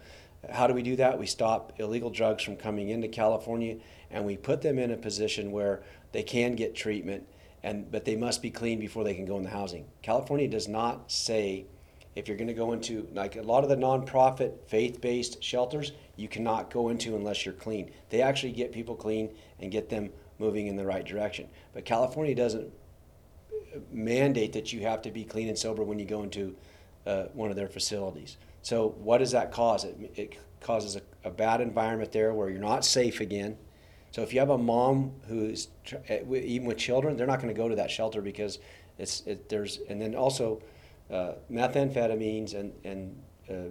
Speaker 2: how do we do that? We stop illegal drugs from coming into California and we put them in a position where they can get treatment and but they must be clean before they can go in the housing. California does not say if you're going to go into like a lot of the nonprofit faith-based shelters, you cannot go into unless you're clean. They actually get people clean and get them moving in the right direction. But California doesn't mandate that you have to be clean and sober when you go into uh, one of their facilities. So what does that cause? It, it causes a, a, bad environment there where you're not safe again. So if you have a mom who's eh, even with children, they're not going to go to that shelter because it's it, there's and then also uh, methamphetamines and and uh,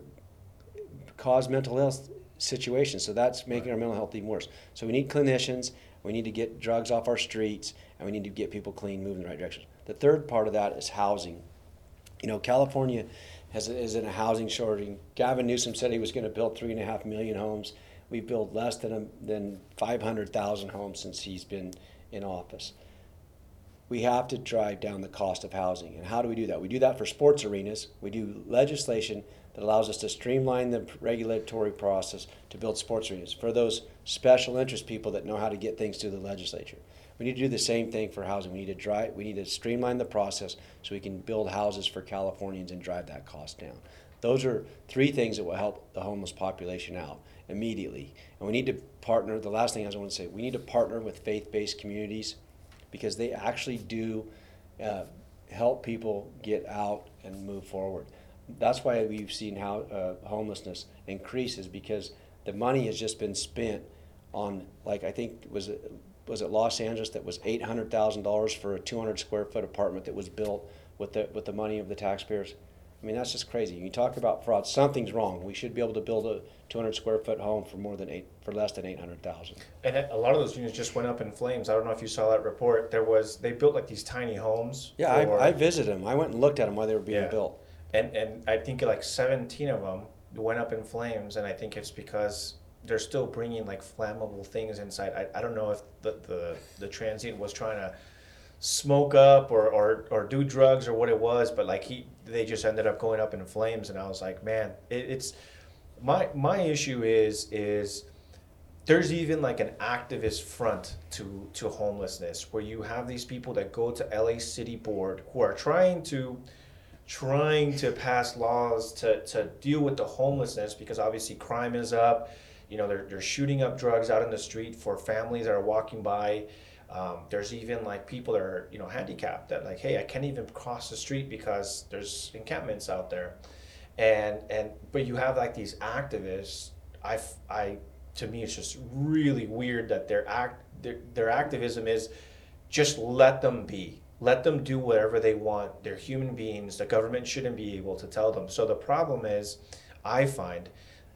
Speaker 2: cause mental health situations. So that's making right. our mental health even worse. So we need clinicians. We need to get drugs off our streets, and we need to get people clean, moving in the right direction. The third part of that is housing. You know, California has, is in a housing shortage. Gavin Newsom said he was going to build three and a half million homes. We've built less than, a, than 500,000 homes since he's been in office. We have to drive down the cost of housing. And how do we do that? We do that for sports arenas. We do legislation that allows us to streamline the regulatory process to build sports arenas for those special interest people that know how to get things to the legislature. We need to do the same thing for housing. We need to drive, we need to streamline the process so we can build houses for Californians and drive that cost down. Those are three things that will help the homeless population out immediately. And we need to partner, the last thing I want to say, we need to partner with faith-based communities because they actually do uh, help people get out and move forward. That's why we've seen how uh, homelessness increases because the money has just been spent on, like I think was was it Los Angeles that was eight hundred thousand dollars for a two hundred square foot apartment that was built with the with the money of the taxpayers. I mean that's just crazy. You talk about fraud. Something's wrong. We should be able to build a 200 square foot home for more than eight for less than 800,000.
Speaker 1: And a lot of those units just went up in flames. I don't know if you saw that report. There was they built like these tiny homes.
Speaker 2: Yeah, for, I, I visited them. I went and looked at them while they were being yeah. built.
Speaker 1: And and I think like 17 of them went up in flames, and I think it's because they're still bringing like flammable things inside. I, I don't know if the, the, the transient was trying to smoke up or, or, or do drugs or what it was, but like he, they just ended up going up in flames. And I was like, man, it, it's my, my issue is, is there's even like an activist front to, to homelessness where you have these people that go to LA city board who are trying to, trying to pass laws to, to deal with the homelessness because obviously crime is up you know, they're, they're shooting up drugs out in the street for families that are walking by. Um, there's even like people that are, you know, handicapped that like, hey, I can't even cross the street because there's encampments out there. And, and, but you have like these activists, I, I, to me, it's just really weird that their act, their, their activism is just let them be let them do whatever they want. They're human beings. The government shouldn't be able to tell them. So the problem is, I find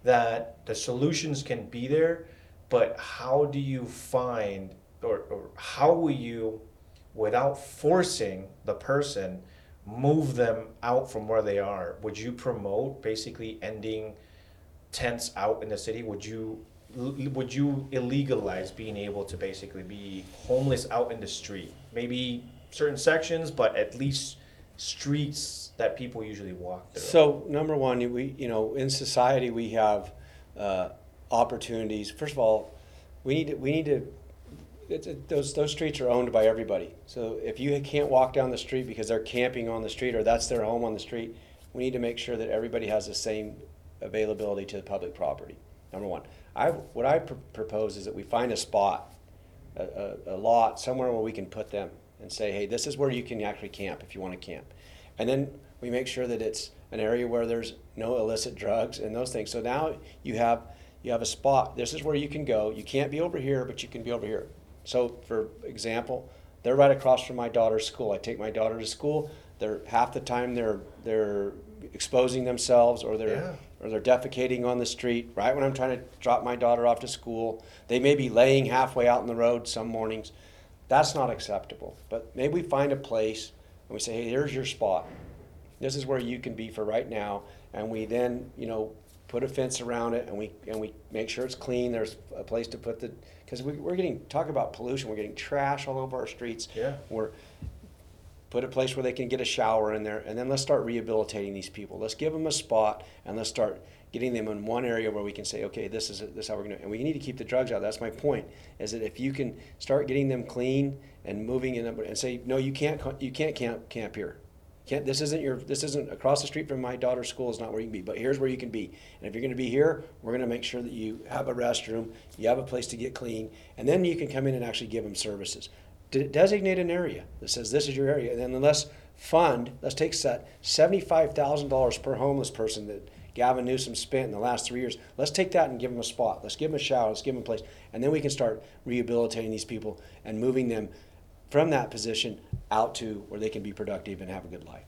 Speaker 1: that the solutions can be there, but how do you find or, or how will you, without forcing the person, move them out from where they are? Would you promote basically ending tents out in the city? Would you would you illegalize being able to basically be homeless out in the street? Maybe certain sections, but at least streets that people usually walk through?
Speaker 2: So number one, we you know in society we have uh, opportunities. First of all, we need to, we need to. It, those those streets are owned by everybody. So if you can't walk down the street because they're camping on the street or that's their home on the street, we need to make sure that everybody has the same availability to the public property. Number one, I what I pr- propose is that we find a spot, a, a, a lot somewhere where we can put them and say, hey, this is where you can actually camp if you want to camp. And then we make sure that it's an area where there's no illicit drugs and those things. So now you have you have a spot. This is where you can go. You can't be over here, but you can be over here. So for example, they're right across from my daughter's school. I take my daughter to school. They're half the time they're they're exposing themselves or they're yeah. or they're defecating on the street right when I'm trying to drop my daughter off to school. They may be laying halfway out in the road some mornings. That's not acceptable. But maybe we find a place and we say, hey, here's your spot. This is where you can be for right now. And we then, you know, put a fence around it and we, and we make sure it's clean. There's a place to put the, because we, we're getting, talk about pollution, we're getting trash all over our streets.
Speaker 1: Yeah.
Speaker 2: We're, put a place where they can get a shower in there, and then let's start rehabilitating these people. Let's give them a spot, and let's start getting them in one area where we can say, okay, this is this is how we're going to. And we need to keep the drugs out. That's my point. Is that if you can start getting them clean and moving in, and say, no, you can't you can't camp camp here. Can't, this isn't your this isn't across the street from my daughter's school is not where you can be but here's where you can be and if you're going to be here we're going to make sure that you have a restroom you have a place to get clean and then you can come in and actually give them services De- designate an area that says this is your area, and then let's fund. Let's take thousand dollars per homeless person that Gavin Newsom spent in the last three years. Let's take that and give them a spot. Let's give them a shower. Let's give them a place, and then we can start rehabilitating these people and moving them from that position out to where they can be productive and have a good life.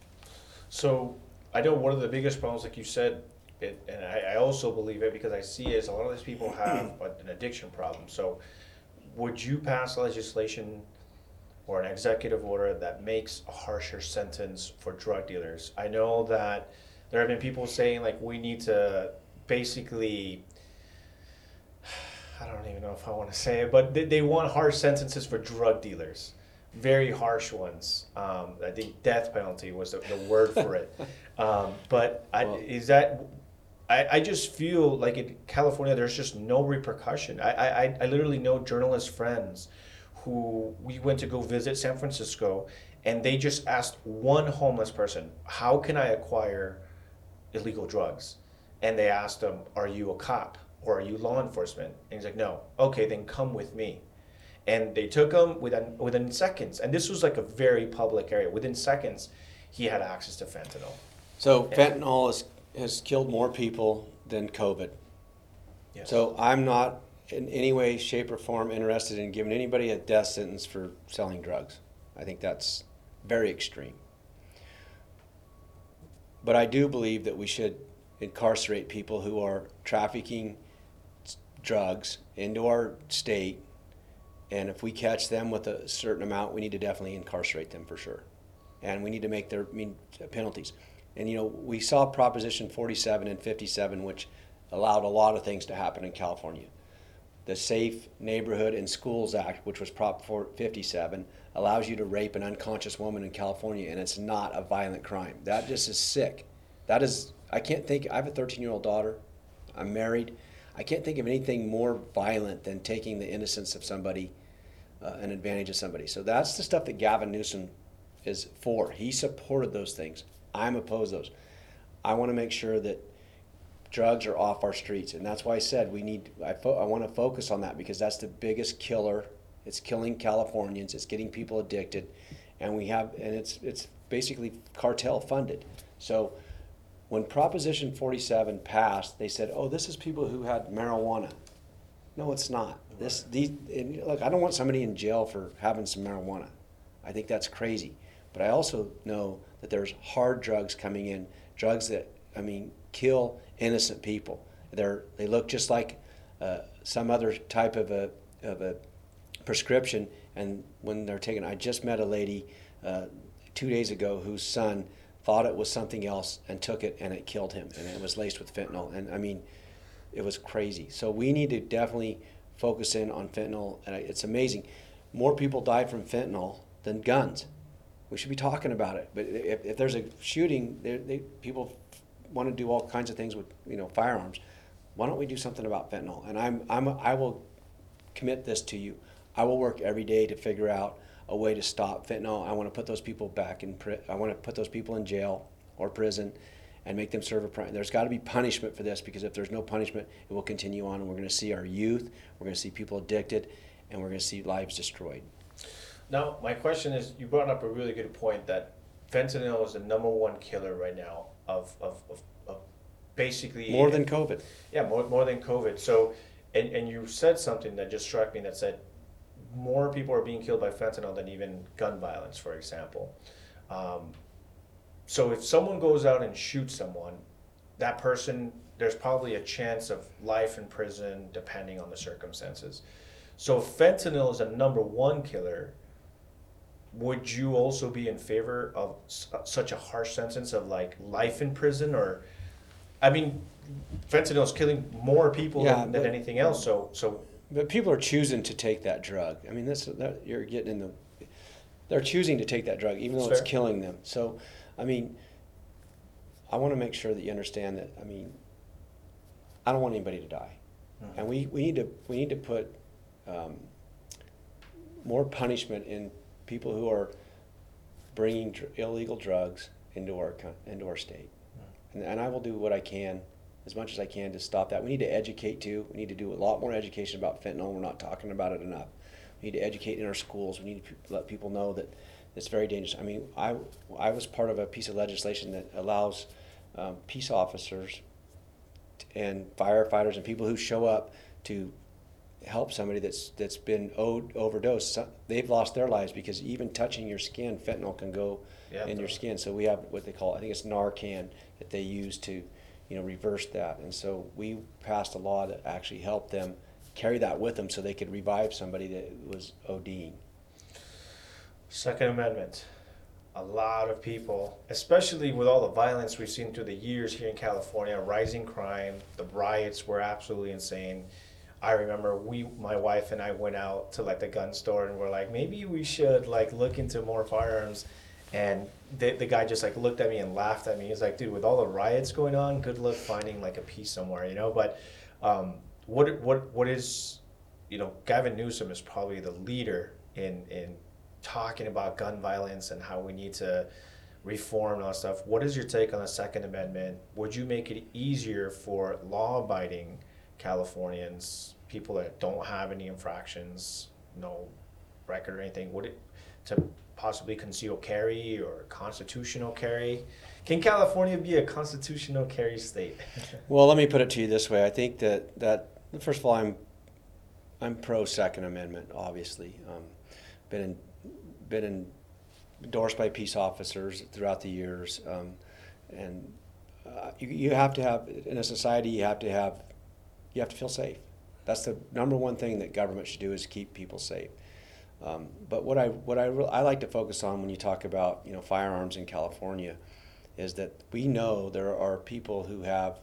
Speaker 1: So I know one of the biggest problems, like you said, it, and I, I also believe it because I see it, is a lot of these people have an addiction problem. So would you pass legislation or an executive order that makes a harsher sentence for drug dealers. I know that there have been people saying like we need to basically I don't even know if I want to say it, but they, they want harsh sentences for drug dealers, very harsh ones. Um, I think death penalty was the, the word for it. Um, but I,
Speaker 2: Well-
Speaker 1: is that? I, I just feel like in California, there's just no repercussion. I, I, I literally know journalist friends who we went to go visit San Francisco, and they just asked one homeless person, "How can I acquire illegal drugs?" And they asked him, "Are you a cop or are you law enforcement?" And he's like, "No." Okay, then come with me. And they took him within within seconds, and this was like a very public area. Within seconds, he had access to fentanyl.
Speaker 2: So fentanyl has, has killed more people than COVID.
Speaker 1: Yes.
Speaker 2: So I'm not in any way, shape, or form interested in giving anybody a death sentence for selling drugs. I think that's very extreme. But I do believe that we should incarcerate people who are trafficking drugs into our state. And if we catch them with a certain amount, we need to definitely incarcerate them for sure. And we need to make their mean, penalties. And you know, we saw Proposition 47 and 57, which allowed a lot of things to happen in California. The Safe Neighborhood and Schools Act, which was Prop 4 57, allows you to rape an unconscious woman in California, and it's not a violent crime. That just is sick. That is, I can't think. I have a 13 year old daughter. I'm married. I can't think of anything more violent than taking the innocence of somebody, uh, an advantage of somebody. So that's the stuff that Gavin Newsom is for. He supported those things. I'm opposed to those. I want to make sure that drugs are off our streets, and that's why I said we need. I, fo- I want to focus on that because that's the biggest killer. It's killing Californians. It's getting people addicted, and we have, and it's it's basically cartel funded. So when Proposition 47 passed, they said, "Oh, this is people who had marijuana." No, it's not. This these and look. I don't want somebody in jail for having some marijuana. I think that's crazy. But I also know that there's hard drugs coming in, drugs that I mean kill innocent people. They're they look just like uh, some other type of a of a prescription, and when they're taken, I just met a lady uh, two days ago whose son thought it was something else and took it, and it killed him, and it was laced with fentanyl. And I mean, it was crazy. So we need to definitely focus in on fentanyl, and it's amazing. More people die from fentanyl than guns. We should be talking about it. But if, if there's a shooting, they, people want to do all kinds of things with you know firearms. Why don't we do something about fentanyl? And I'm, I'm I will commit this to you. I will work every day to figure out a way to stop fentanyl. I want to put those people back in. I want to put those people in jail or prison, and make them serve a crime. There's got to be punishment for this because if there's no punishment, it will continue on, and we're going to see our youth. We're going to see people addicted, and we're going to see lives destroyed.
Speaker 1: Now, my question is, you brought up a really good point that fentanyl is the number one killer right now of, of, of, of basically
Speaker 2: More than COVID.
Speaker 1: yeah more, more than COVID. So, and, and you said something that just struck me that said more people are being killed by fentanyl than even gun violence, for example. Um, so if someone goes out and shoots someone, that person there's probably a chance of life in prison depending on the circumstances. So fentanyl is a number one killer, would you also be in favor of s- uh, such a harsh sentence of like life in prison or, I mean, fentanyl is killing more people
Speaker 2: Yeah,
Speaker 1: than, than
Speaker 2: but-
Speaker 1: anything else. So so
Speaker 2: But people are choosing to take that drug. I mean, this that, you're getting in the. They're choosing to take that drug, even though
Speaker 1: That's
Speaker 2: it's
Speaker 1: fair.
Speaker 2: killing them. So, I mean, I want to make sure that you understand that. I mean, I don't want anybody to die,
Speaker 1: Mhm.
Speaker 2: and we, we need to we need to put um, more punishment in people who are bringing dr- illegal drugs into our coun- into our state, and, and I will do what I can as much as I can to stop that. We need to educate too. We need to do a lot more education about fentanyl. We're not talking about it enough. We need to educate in our schools. We need to pe- let people know that it's very dangerous. I mean, I, I was part of a piece of legislation that allows um, peace officers and firefighters and people who show up to help somebody that's that's been owed overdosed. They've lost their lives because even touching your skin, fentanyl can go
Speaker 1: Yeah,
Speaker 2: in your skin. So we have what they call, I think it's Narcan that they use to, you know, reverse that. And so we passed a law that actually helped them carry that with them so they could revive somebody that was ODing.
Speaker 1: Second Amendment. A lot of people, especially with all the violence we've seen through the years here in California, rising crime, the riots were absolutely insane. I remember we, my wife and I went out to like the gun store and we're like, maybe we should like look into more firearms. And the, the guy just like looked at me and laughed at me. He's like, dude, with all the riots going on, good luck finding like a piece somewhere, you know? But um, what, what, what is, you know, Gavin Newsom is probably the leader in, in talking about gun violence and how we need to reform and all that stuff. What is your take on the Second Amendment? Would you make it easier for law abiding Californians, people that don't have any infractions, no record or anything, would it to possibly conceal carry or constitutional carry? Can California be a constitutional carry state?
Speaker 2: Well, let me put it to you this way. I think that, that first of all, I'm, I'm pro Second Amendment, obviously. Um, been in, been in, endorsed by peace officers throughout the years. Um, and uh, you, you have to have, in a society, you have to have, you have to feel safe. That's the number one thing that government should do is keep people safe. Um, but what I what I, re- I like to focus on when you talk about you know firearms in California is that we know there are people who have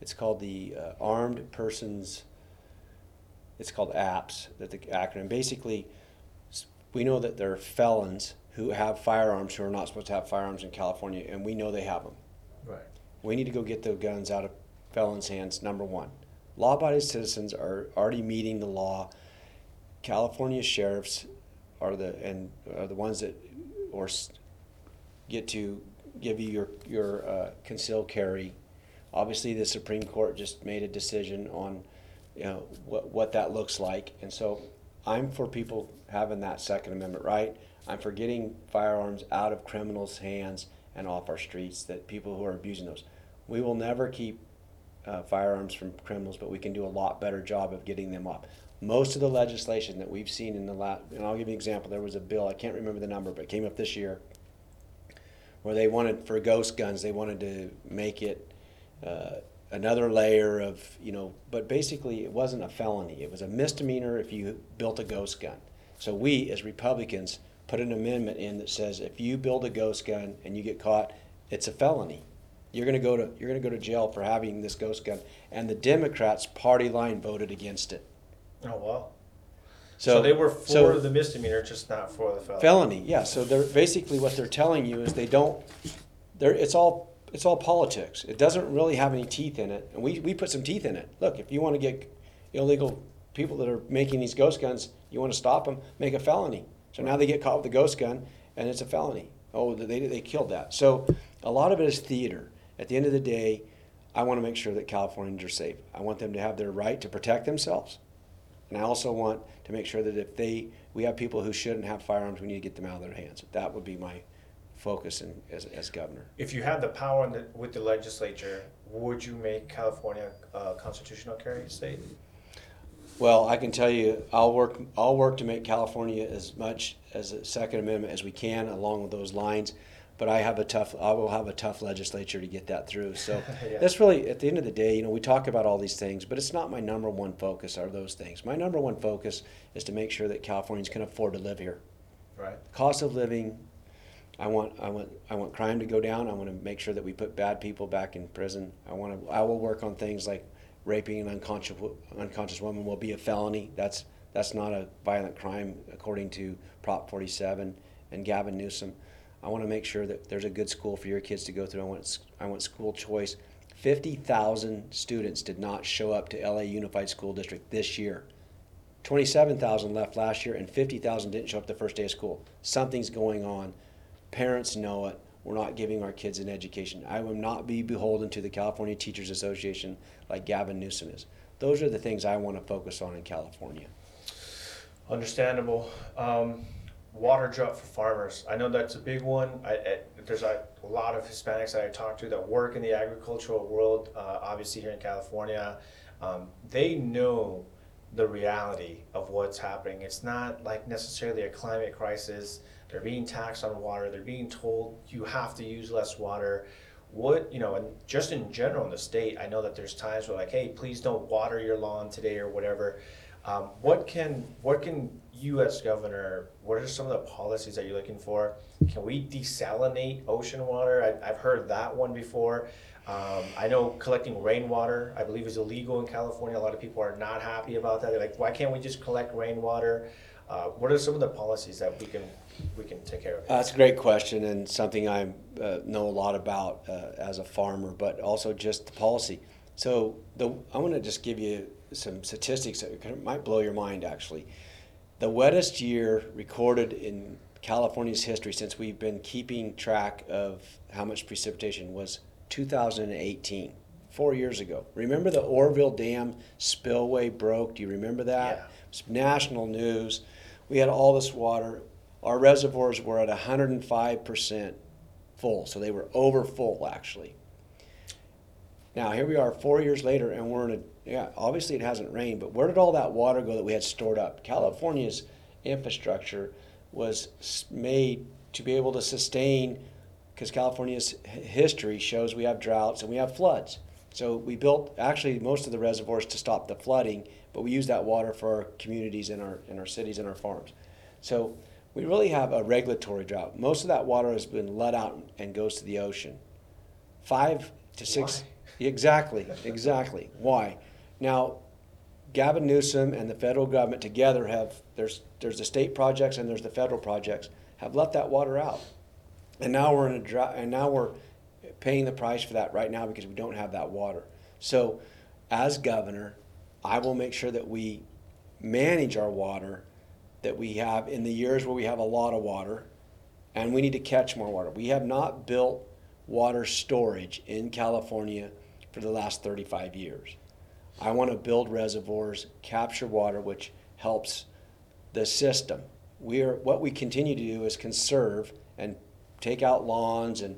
Speaker 2: it's called the uh, Armed Persons. It's called APPS, that the acronym. Basically, we know that there are felons who have firearms who are not supposed to have firearms in California, and we know they have them.
Speaker 1: right.
Speaker 2: We need to go get the guns out of felons' hands. Number one, law-abiding citizens are already meeting the law. California sheriffs are the and are the ones that or get to give you your your uh, concealed carry. Obviously, the Supreme Court just made a decision on you know what what that looks like, and so I'm for people having that Second Amendment right. I'm for getting firearms out of criminals' hands and off our streets. That people who are abusing those, we will never keep uh, firearms from criminals, but we can do a lot better job of getting them off. Most of the legislation that we've seen in the last, and I'll give you an example. There was a bill I can't remember the number, but came up this year where they wanted for ghost guns they wanted to make it uh, another layer of you know but basically it wasn't a felony it was a misdemeanor if you built a ghost gun so we as republicans put an amendment in that says if you build a ghost gun and you get caught it's a felony you're going to go to you're going to go to jail for having this ghost gun. And the democrats party line voted against it.
Speaker 1: Oh wow. So, they were for
Speaker 2: so-
Speaker 1: the misdemeanor, just not for the felony.
Speaker 2: felony yeah. So they're basically what they're telling you is they don't they're it's all it's all politics. It doesn't really have any teeth in it. And we, we put some teeth in it. Look if you want to get illegal people that are making these ghost guns you want to stop them make a felony. So now they get caught with a ghost gun and it's a felony. Oh they, they killed that. So a lot of it is theater at the end of the day i want to make sure that californians are safe i want them to have their right to protect themselves and I also want to make sure that if they, we have people who shouldn't have firearms, we need to get them out of their hands. That would be my focus in, as, as governor.
Speaker 1: If you had the power in the, with the legislature, would you make California a constitutional carry state?
Speaker 2: Well, I can tell you, I'll work, I'll work to make California as much as a Second Amendment as we can along with those lines. But I have a tough, I will have a tough legislature to get that through. So
Speaker 1: Yeah.
Speaker 2: that's really, at the end of the day, you know, we talk about all these things, but it's not my number one focus are those things. My number one focus is to make sure that Californians can afford to live here.
Speaker 1: Right.
Speaker 2: Cost of living. I want, I want, I want crime to go down. I want to make sure that we put bad people back in prison. I want to, I will work on things like raping an unconscious, unconscious woman will be a felony. That's, that's not a violent crime according to Prop 47 and Gavin Newsom. I want to make sure that there's a good school for your kids to go through. I want, I want school choice. 50,000 students did not show up to LA Unified School District this year. 27,000 left last year, and 50,000 didn't show up the first day of school. Something's going on. Parents know it. We're not giving our kids an education. I will not be beholden to the California Teachers Association like Gavin Newsom is. Those are the things I want to focus on in California.
Speaker 1: Understandable. Um, water drop for farmers. I know that's a big one. I, I, there's a, lot of Hispanics that I talk to that work in the agricultural world, uh, obviously here in California. Um, they know the reality of what's happening. It's not like necessarily a climate crisis. They're being taxed on water. They're being told you have to use less water. What, you know, and just in general in the state, I know that there's times where like, hey, please don't water your lawn today or whatever. Um, what can what can you as governor? What are some of the policies that you're looking for? Can we desalinate ocean water? I, I've heard that one before. Um, I know collecting rainwater, I believe, is illegal in California. A lot of people are not happy about that. They're like, why can't we just collect rainwater? Uh, what are some of the policies that we can we can take care of?
Speaker 2: Uh, That's a great question and something I uh, know a lot about uh, as a farmer, but also just the policy. So the, I want to just give you some statistics that might blow your mind. Actually, the wettest year recorded in California's history since we've been keeping track of how much precipitation was 2018, four years ago. Remember the Oroville Dam spillway broke? Do you remember that?
Speaker 1: Yeah.
Speaker 2: It's national news. We had all this water. Our reservoirs were at 105% full, so they were over full actually. Now here we are, four years later, and we're in a yeah. Obviously, it hasn't rained, but where did all that water go that we had stored up? California's infrastructure was made to be able to sustain, because California's history shows we have droughts and we have floods. So we built actually most of the reservoirs to stop the flooding, but we use that water for our communities and our in our cities and our farms. So we really have a regulatory drought. Most of that water has been let out and goes to the ocean. Five to six. Exactly, exactly. Why? Now, Gavin Newsom and the federal government together have there's there's the state projects and there's the federal projects have let that water out, and now we're in a drought and now we're paying the price for that right now because we don't have that water. So, as governor, I will make sure that we manage our water that we have in the years where we have a lot of water and we need to catch more water. We have not built water storage in California for the last 35 years. I want to build reservoirs, capture water, which helps the system. We are what we continue to do is conserve and take out lawns and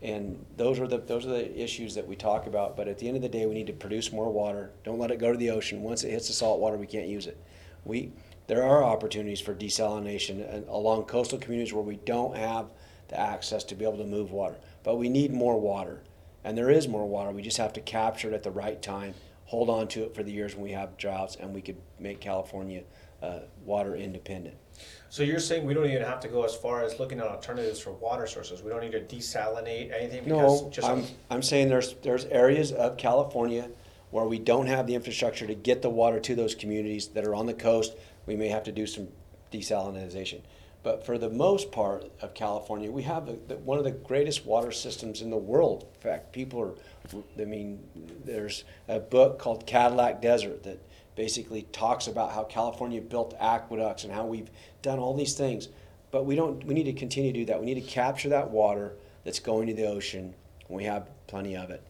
Speaker 2: and those are the those are the issues that we talk about. But at the end of the day, we need to produce more water. Don't let it go to the ocean. Once it hits the salt water, we can't use it. We there are opportunities for desalination along coastal communities where we don't have the access to be able to move water. But we need more water, and there is more water. We just have to capture it at the right time, hold on to it for the years when we have droughts, and we could make California uh, water independent.
Speaker 1: So you're saying we don't even have to go as far as looking at alternatives for water sources. We don't need to desalinate anything because
Speaker 2: No,
Speaker 1: just
Speaker 2: I'm, I'm saying there's, there's areas of California where we don't have the infrastructure to get the water to those communities that are on the coast. We may have to do some desalinization. But for the most part of California, we have the, the, one of the greatest water systems in the world. In fact, people are, I mean, there's a book called Cadillac Desert that basically talks about how California built aqueducts and how we've done all these things. But we don't, we need to continue to do that. We need to capture that water that's going to the ocean when we have plenty of it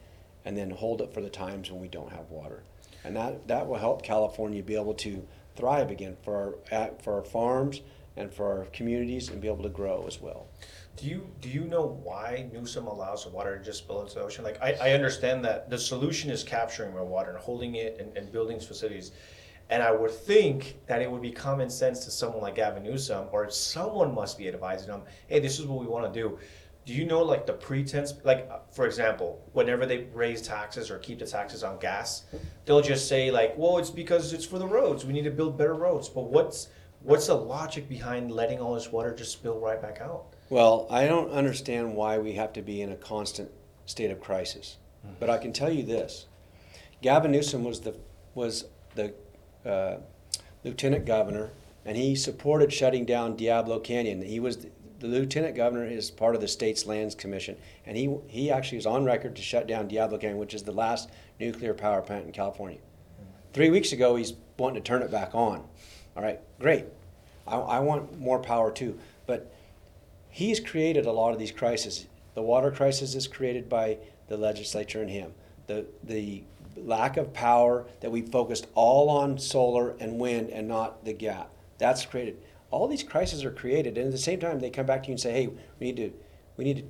Speaker 2: and then hold it for the times when we don't have water. And that, that will help California be able to thrive again for our, for our farms and for our communities and be able to grow as well.
Speaker 1: Do you do you know why Newsom allows the water to just spill into the ocean? Like I, I understand that the solution is capturing more water and holding it and, and building facilities. And I would think that it would be common sense to someone like Gavin Newsom, or someone must be advising them, hey, this is what we want to do. Do you know like the pretense, like uh, for example, whenever they raise taxes or keep the taxes on gas, they'll just say like, well, it's because it's for the roads. We need to build better roads. But what's what's the logic behind letting all this water just spill right back out?
Speaker 2: Well, I don't understand why we have to be in a constant state of crisis. But I can tell you this: Gavin Newsom was the was the uh, lieutenant governor, and he supported shutting down Diablo Canyon. He was the, the lieutenant governor is part of the state's lands commission, and he he actually is on record to shut down Diablo Canyon, which is the last nuclear power plant in California. Three weeks ago, he's wanting to turn it back on. All right, great. I, I want more power too, but he's created a lot of these crises. The water crisis is created by the legislature and him. The the lack of power that we focused all on solar and wind and not the gap. That's created. All these crises are created, and at the same time, they come back to you and say, "Hey, we need to, we need to,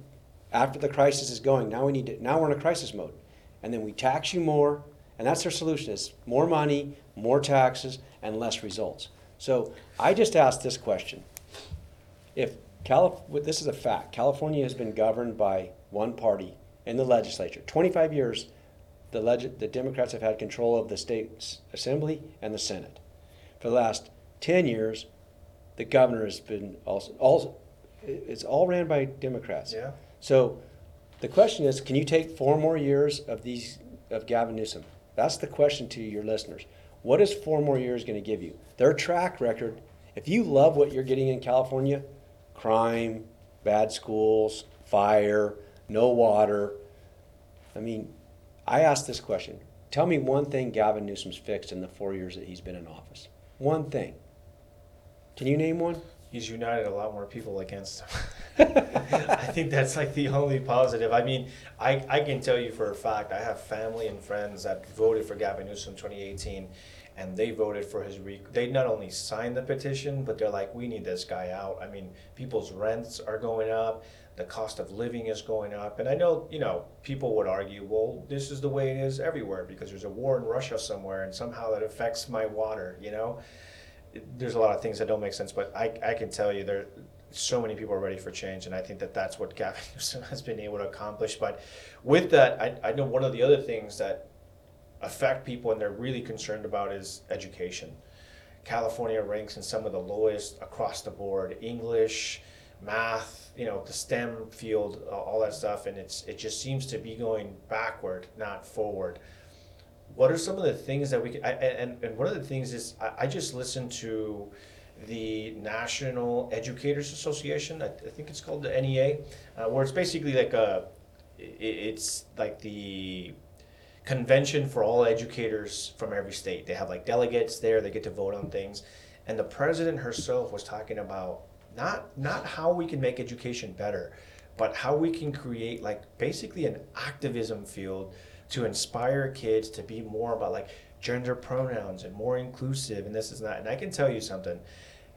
Speaker 2: after the crisis is going, now we need to, now we're in a crisis mode, and then we tax you more, and that's their solution: is more money, more taxes, and less results." So I just asked this question: If Calif- this is a fact, California has been governed by one party in the legislature. 25 years, the, leg- the Democrats have had control of the state assembly and the Senate. For the last 10 years, the governor has been also, also it's all ran by Democrats.
Speaker 1: Yeah.
Speaker 2: So the question is, can you take four more years of these of Gavin Newsom? That's the question to your listeners. What is four more years going to give you? Their track record. If you love what you're getting in California, crime, bad schools, fire, no water. I mean, I asked this question. Tell me one thing Gavin Newsom's fixed in the four years that he's been in office. One thing. Can you name one?
Speaker 1: He's united a lot more people against him. I think that's like the only positive. I mean, I, I can tell you for a fact, I have family and friends that voted for Gavin Newsom 2018 and they voted for his re- they not only signed the petition but they're like we need this guy out i mean people's rents are going up the cost of living is going up and i know you know people would argue well this is the way it is everywhere because there's a war in russia somewhere and somehow that affects my water you know there's a lot of things that don't make sense but i, I can tell you there so many people are ready for change and i think that that's what gavin newsom has been able to accomplish but with that i, I know one of the other things that affect people and they're really concerned about is education. California ranks in some of the lowest across the board English, math, you know, the STEM field, all that stuff, and it's it just seems to be going backward, not forward. What are some of the things that we can, I, and, and one of the things is I, I just listened to the National Educators Association, I, I think it's called the NEA, uh, where it's basically like a, it's like the convention for all educators from every state. They have like delegates there, they get to vote on things. And the president herself was talking about not not how we can make education better, but how we can create like basically an activism field to inspire kids to be more about like gender pronouns and more inclusive and this is not and I can tell you something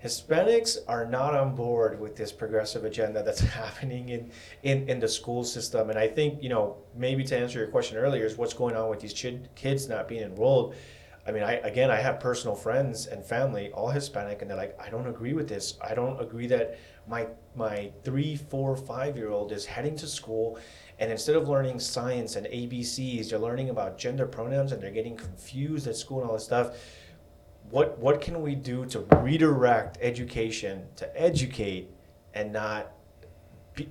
Speaker 1: Hispanics are not on board with this progressive agenda that's happening in, in, in the school system. And I think, you know, maybe to answer your question earlier is what's going on with these chid, kids not being enrolled. I mean, I, again, I have personal friends and family, all Hispanic, and they're like, I don't agree with this. I don't agree that my, my three, four, five year old is heading to school and instead of learning science and ABCs, they're learning about gender pronouns and they're getting confused at school and all this stuff. What what can we do to redirect education to educate and not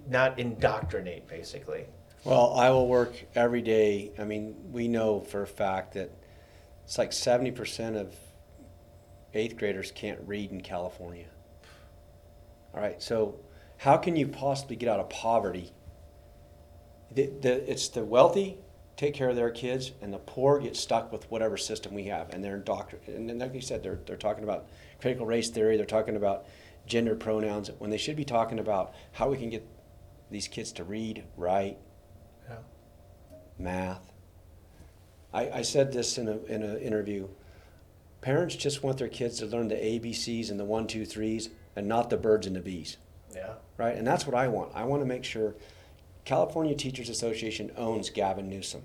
Speaker 1: not indoctrinate basically?
Speaker 2: Well i will work every day. I mean we know for a fact that it's like 70% of eighth graders can't read in california. All right so how can you possibly get out of poverty the, the, it's the wealthy take care of their kids, and the poor get stuck with whatever system we have, and they're indoctrinated. And like you said, they're they're talking about critical race theory. They're talking about gender pronouns when they should be talking about how we can get these kids to read, write,
Speaker 1: yeah.
Speaker 2: math. I, I said this in a in an interview. Parents just want their kids to learn the ABCs and the one, two, threes, and not the birds and the bees.
Speaker 1: Yeah.
Speaker 2: Right, and that's what I want. I want to make sure California Teachers Association owns Gavin Newsom.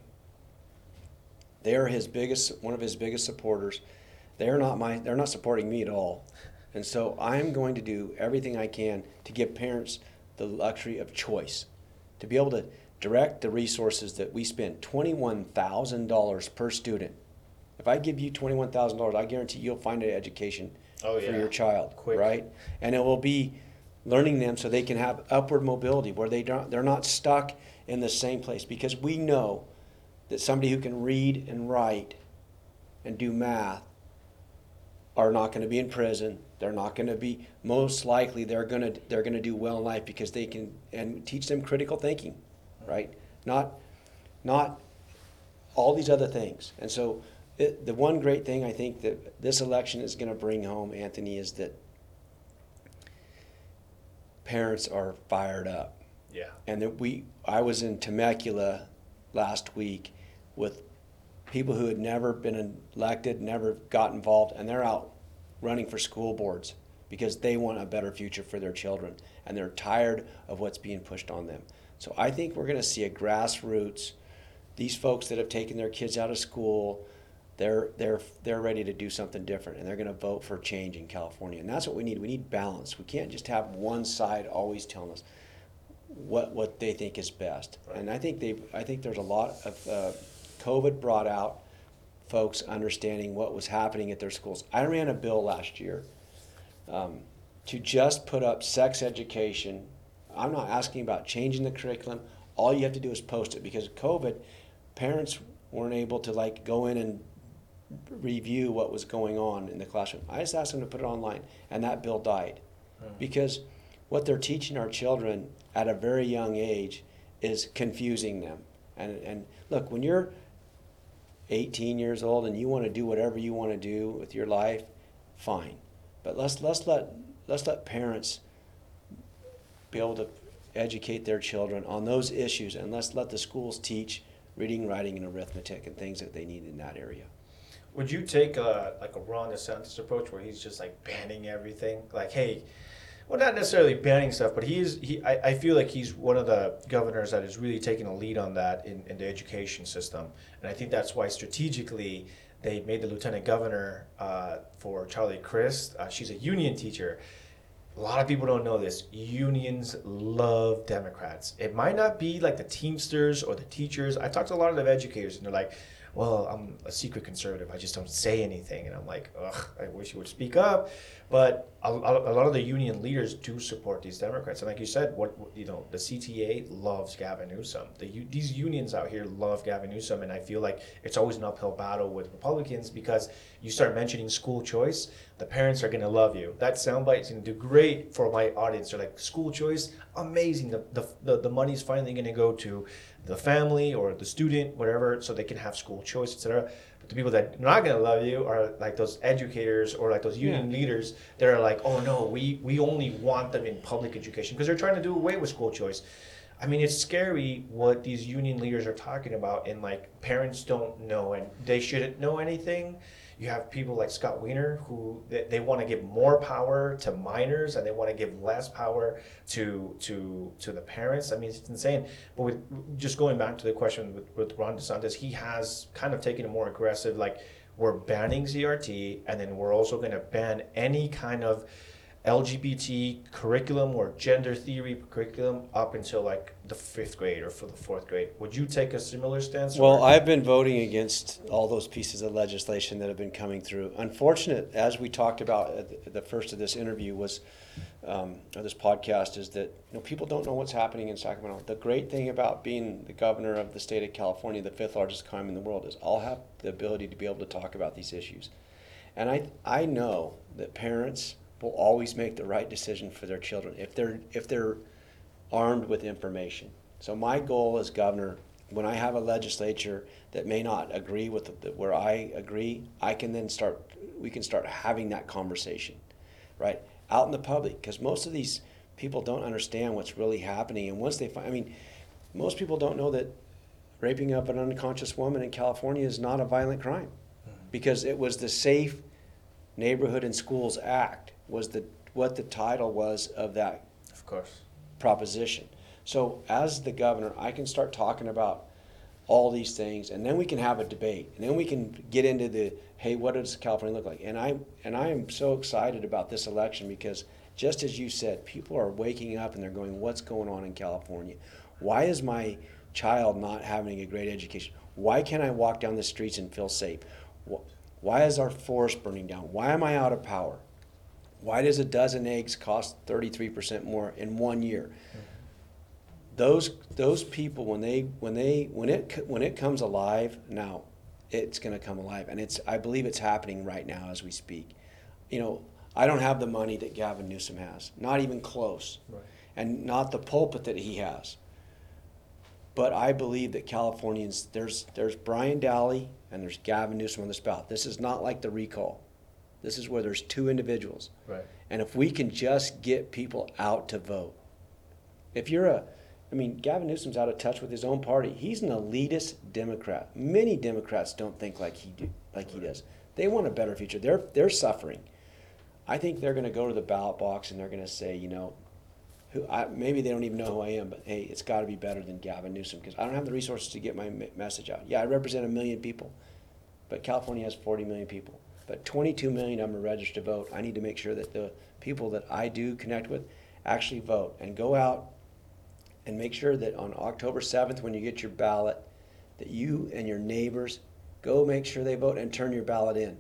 Speaker 2: They are his biggest, one of his biggest supporters. They are not my, they're not supporting me at all, and so I'm going to do everything I can to give parents the luxury of choice, to be able to direct the resources that we spend twenty-one thousand dollars per student. If I give you twenty-one thousand dollars, I guarantee you'll find an education
Speaker 1: Oh,
Speaker 2: for
Speaker 1: yeah.
Speaker 2: your child,
Speaker 1: Quick.
Speaker 2: right? And it will be learning them so they can have upward mobility where they don't they're not stuck in the same place because we know that somebody who can read and write and do math are not going to be in prison. They're not going to be most likely they're going to they're going to do well in life because they can and teach them critical thinking, right? Not not all these other things. And so it, the one great thing I think that this election is going to bring home, Anthony, is that parents are fired up.
Speaker 1: Yeah.
Speaker 2: And that we, I was in Temecula last week with people who had never been elected, never got involved, and they're out running for school boards because they want a better future for their children and they're tired of what's being pushed on them. So I think we're going to see a grassroots. These folks that have taken their kids out of school, they're they're they're ready to do something different and they're going to vote for change in California. And that's what we need. We need balance. We can't just have one side always telling us what what they think is best.
Speaker 1: Right.
Speaker 2: And I think they I think there's a lot of uh, COVID brought out folks understanding what was happening at their schools. I ran a bill last year um, to just put up sex education. I'm not asking about changing the curriculum. All you have to do is post it because COVID, parents weren't able to like go in and review what was going on in the classroom. I just asked them to put it online, and that bill died hmm. because what they're teaching our children at a very young age is confusing them. And and look, when you're 18 years old and you want to do whatever you want to do with your life, fine. But let's let's let let's let parents be able to educate their children on those issues and let's let the schools teach reading, writing and arithmetic and things that they need in that area.
Speaker 1: Would you take a like a Ron DeSantis approach where he's just like banning everything? Like, hey, well, not necessarily banning stuff, but he's he. I, I feel like he's one of the governors that is really taking a lead on that in, in the education system, and I think that's why strategically they made the lieutenant governor uh, for Charlie Crist. Uh, she's a union teacher. A lot of people don't know this. Unions love Democrats. It might not be like the Teamsters or the teachers. I talked to a lot of the educators, and they're like, "Well, I'm a secret conservative. I just don't say anything." And I'm like, "Ugh, I wish you would speak up." But a, a lot of the union leaders do support these Democrats, and like you said, what you know, the CTA loves Gavin Newsom. The these unions out here love Gavin Newsom, and I feel like it's always an uphill battle with Republicans because you start mentioning school choice, the parents are gonna love you. That soundbite is gonna do great for my audience. They're like, school choice, amazing. The the the, the money's finally gonna go to the family or the student, whatever, so they can have school choice, etc. But the people that are not gonna love you are like those educators or like those union leaders that are like, oh no, we we only want them in public education because they're trying to do away with school choice. I mean, it's scary what these union leaders are talking about, and like parents don't know, and they shouldn't know anything. You have people like Scott Wiener who they, they want to give more power to minors and they want to give less power to to to the parents. I mean, it's insane. But with just going back to the question with, with Ron DeSantis, he has kind of taken a more aggressive like we're banning CRT and then we're also going to ban any kind of LGBT curriculum or gender theory curriculum up until like the fifth grade or for the fourth grade. Would you take a similar stance?
Speaker 2: Well, I've been voting against all those pieces of legislation that have been coming through. Unfortunate, as we talked about at the- the first of this interview was, um, or this podcast, is that you know people don't know what's happening in Sacramento. The great thing about being the governor of the state of California, the fifth largest economy in the world, is I'll have the ability to be able to talk about these issues, and I I know that parents will always make the right decision for their children if they're if they're armed with information. So my goal as governor, when I have a legislature that may not agree with the, where I agree, I can then start. We can start having that conversation, right, out in the public, because most of these people don't understand what's really happening, and once they find, I mean, most people don't know that raping of an unconscious woman in California is not a violent crime, mm-hmm. because it was the Safe Neighborhood and Schools Act was the what the title was of that
Speaker 1: of course.
Speaker 2: proposition. So as the governor, I can start talking about all these things, and then we can have a debate, and then we can get into the hey, what does California look like? And I and I am so excited about this election because just as you said, people are waking up and they're going, what's going on in California? Why is my child not having a great education? Why can't I walk down the streets and feel safe? Wh- Why is our forest burning down? Why am I out of power? Why does a dozen eggs cost 33% more in one year? Those those people when they when they when it when it comes alive now, it's going to come alive, and it's I believe it's happening right now as we speak. You know, I don't have the money that Gavin Newsom has, not even close,
Speaker 1: Right.
Speaker 2: and not the pulpit that he has. But I believe that Californians there's there's Brian Dahle and there's Gavin Newsom on the spout. This is not like the recall. This is where there's two individuals.
Speaker 1: Right.
Speaker 2: And if we can just get people out to vote, if you're a, I mean, Gavin Newsom's out of touch with his own party. He's an elitist Democrat. Many Democrats don't think like he do, like he does. They want a better future. They're they're suffering. I think they're going to go to the ballot box and they're going to say, you know, who I, maybe they don't even know who I am, but hey, it's got to be better than Gavin Newsom because I don't have the resources to get my message out. Yeah, I represent a million people, but California has 40 million people. But 22 million of them are registered to vote. I need to make sure that the people that I do connect with actually vote and go out and make sure that on October 7th, when you get your ballot, that you and your neighbors go make sure they vote and turn your ballot in.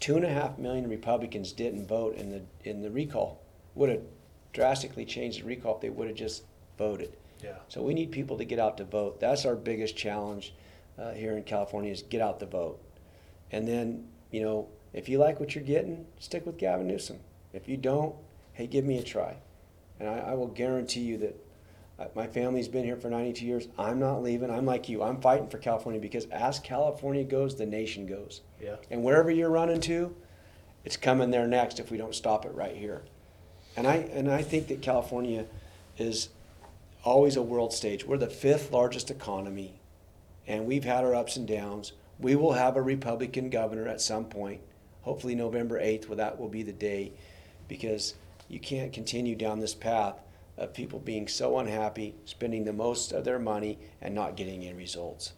Speaker 2: Two and a half million Republicans didn't vote in the in the recall. Would have drastically changed the recall if they would have just voted.
Speaker 1: Yeah.
Speaker 2: So we need people to get out to vote. That's our biggest challenge uh, here in California is get out the vote. And then, you know, if you like what you're getting, stick with Gavin Newsom. If you don't, hey, give me a try. And I, I will guarantee you that uh, my family's been here for 92 years. I'm not leaving. I'm like you. I'm fighting for California because as California goes, the nation goes.
Speaker 1: Yeah.
Speaker 2: And wherever you're running to, it's coming there next if we don't stop it right here. And I and I think that California is always a world stage. We're the fifth largest economy, and we've had our ups and downs. We will have a Republican governor at some point. Hopefully, November 8th, well, that will be the day, because you can't continue down this path of people being so unhappy, spending the most of their money, and not getting any results.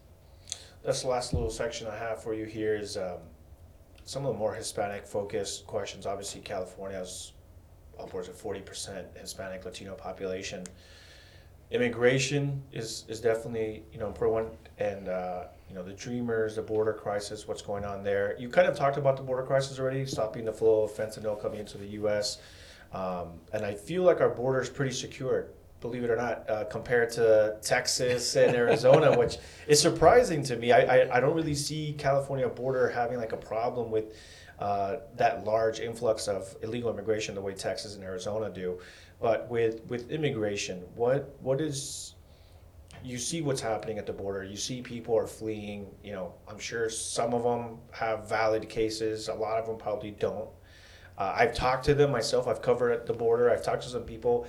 Speaker 1: That's the last little section I have for you here is um, some of the more Hispanic focused questions. Obviously, California has upwards of 40% Hispanic Latino population. Immigration is, is definitely, you know, important. And, uh, you know, the Dreamers, the border crisis, what's going on there. You kind of talked about the border crisis already, stopping the flow of fentanyl coming into the U.S. Um, and I feel like our border is pretty secure, believe it or not, uh, compared to Texas and Arizona, which is surprising to me. I, I, I don't really see California border having like a problem with uh, that large influx of illegal immigration the way Texas and Arizona do. But with, with immigration, what what is you see what's happening at the border. You see people are fleeing. You know, I'm sure some of them have valid cases. A lot of them probably don't. Uh, I've talked to them myself. I've covered at the border. I've talked to some people.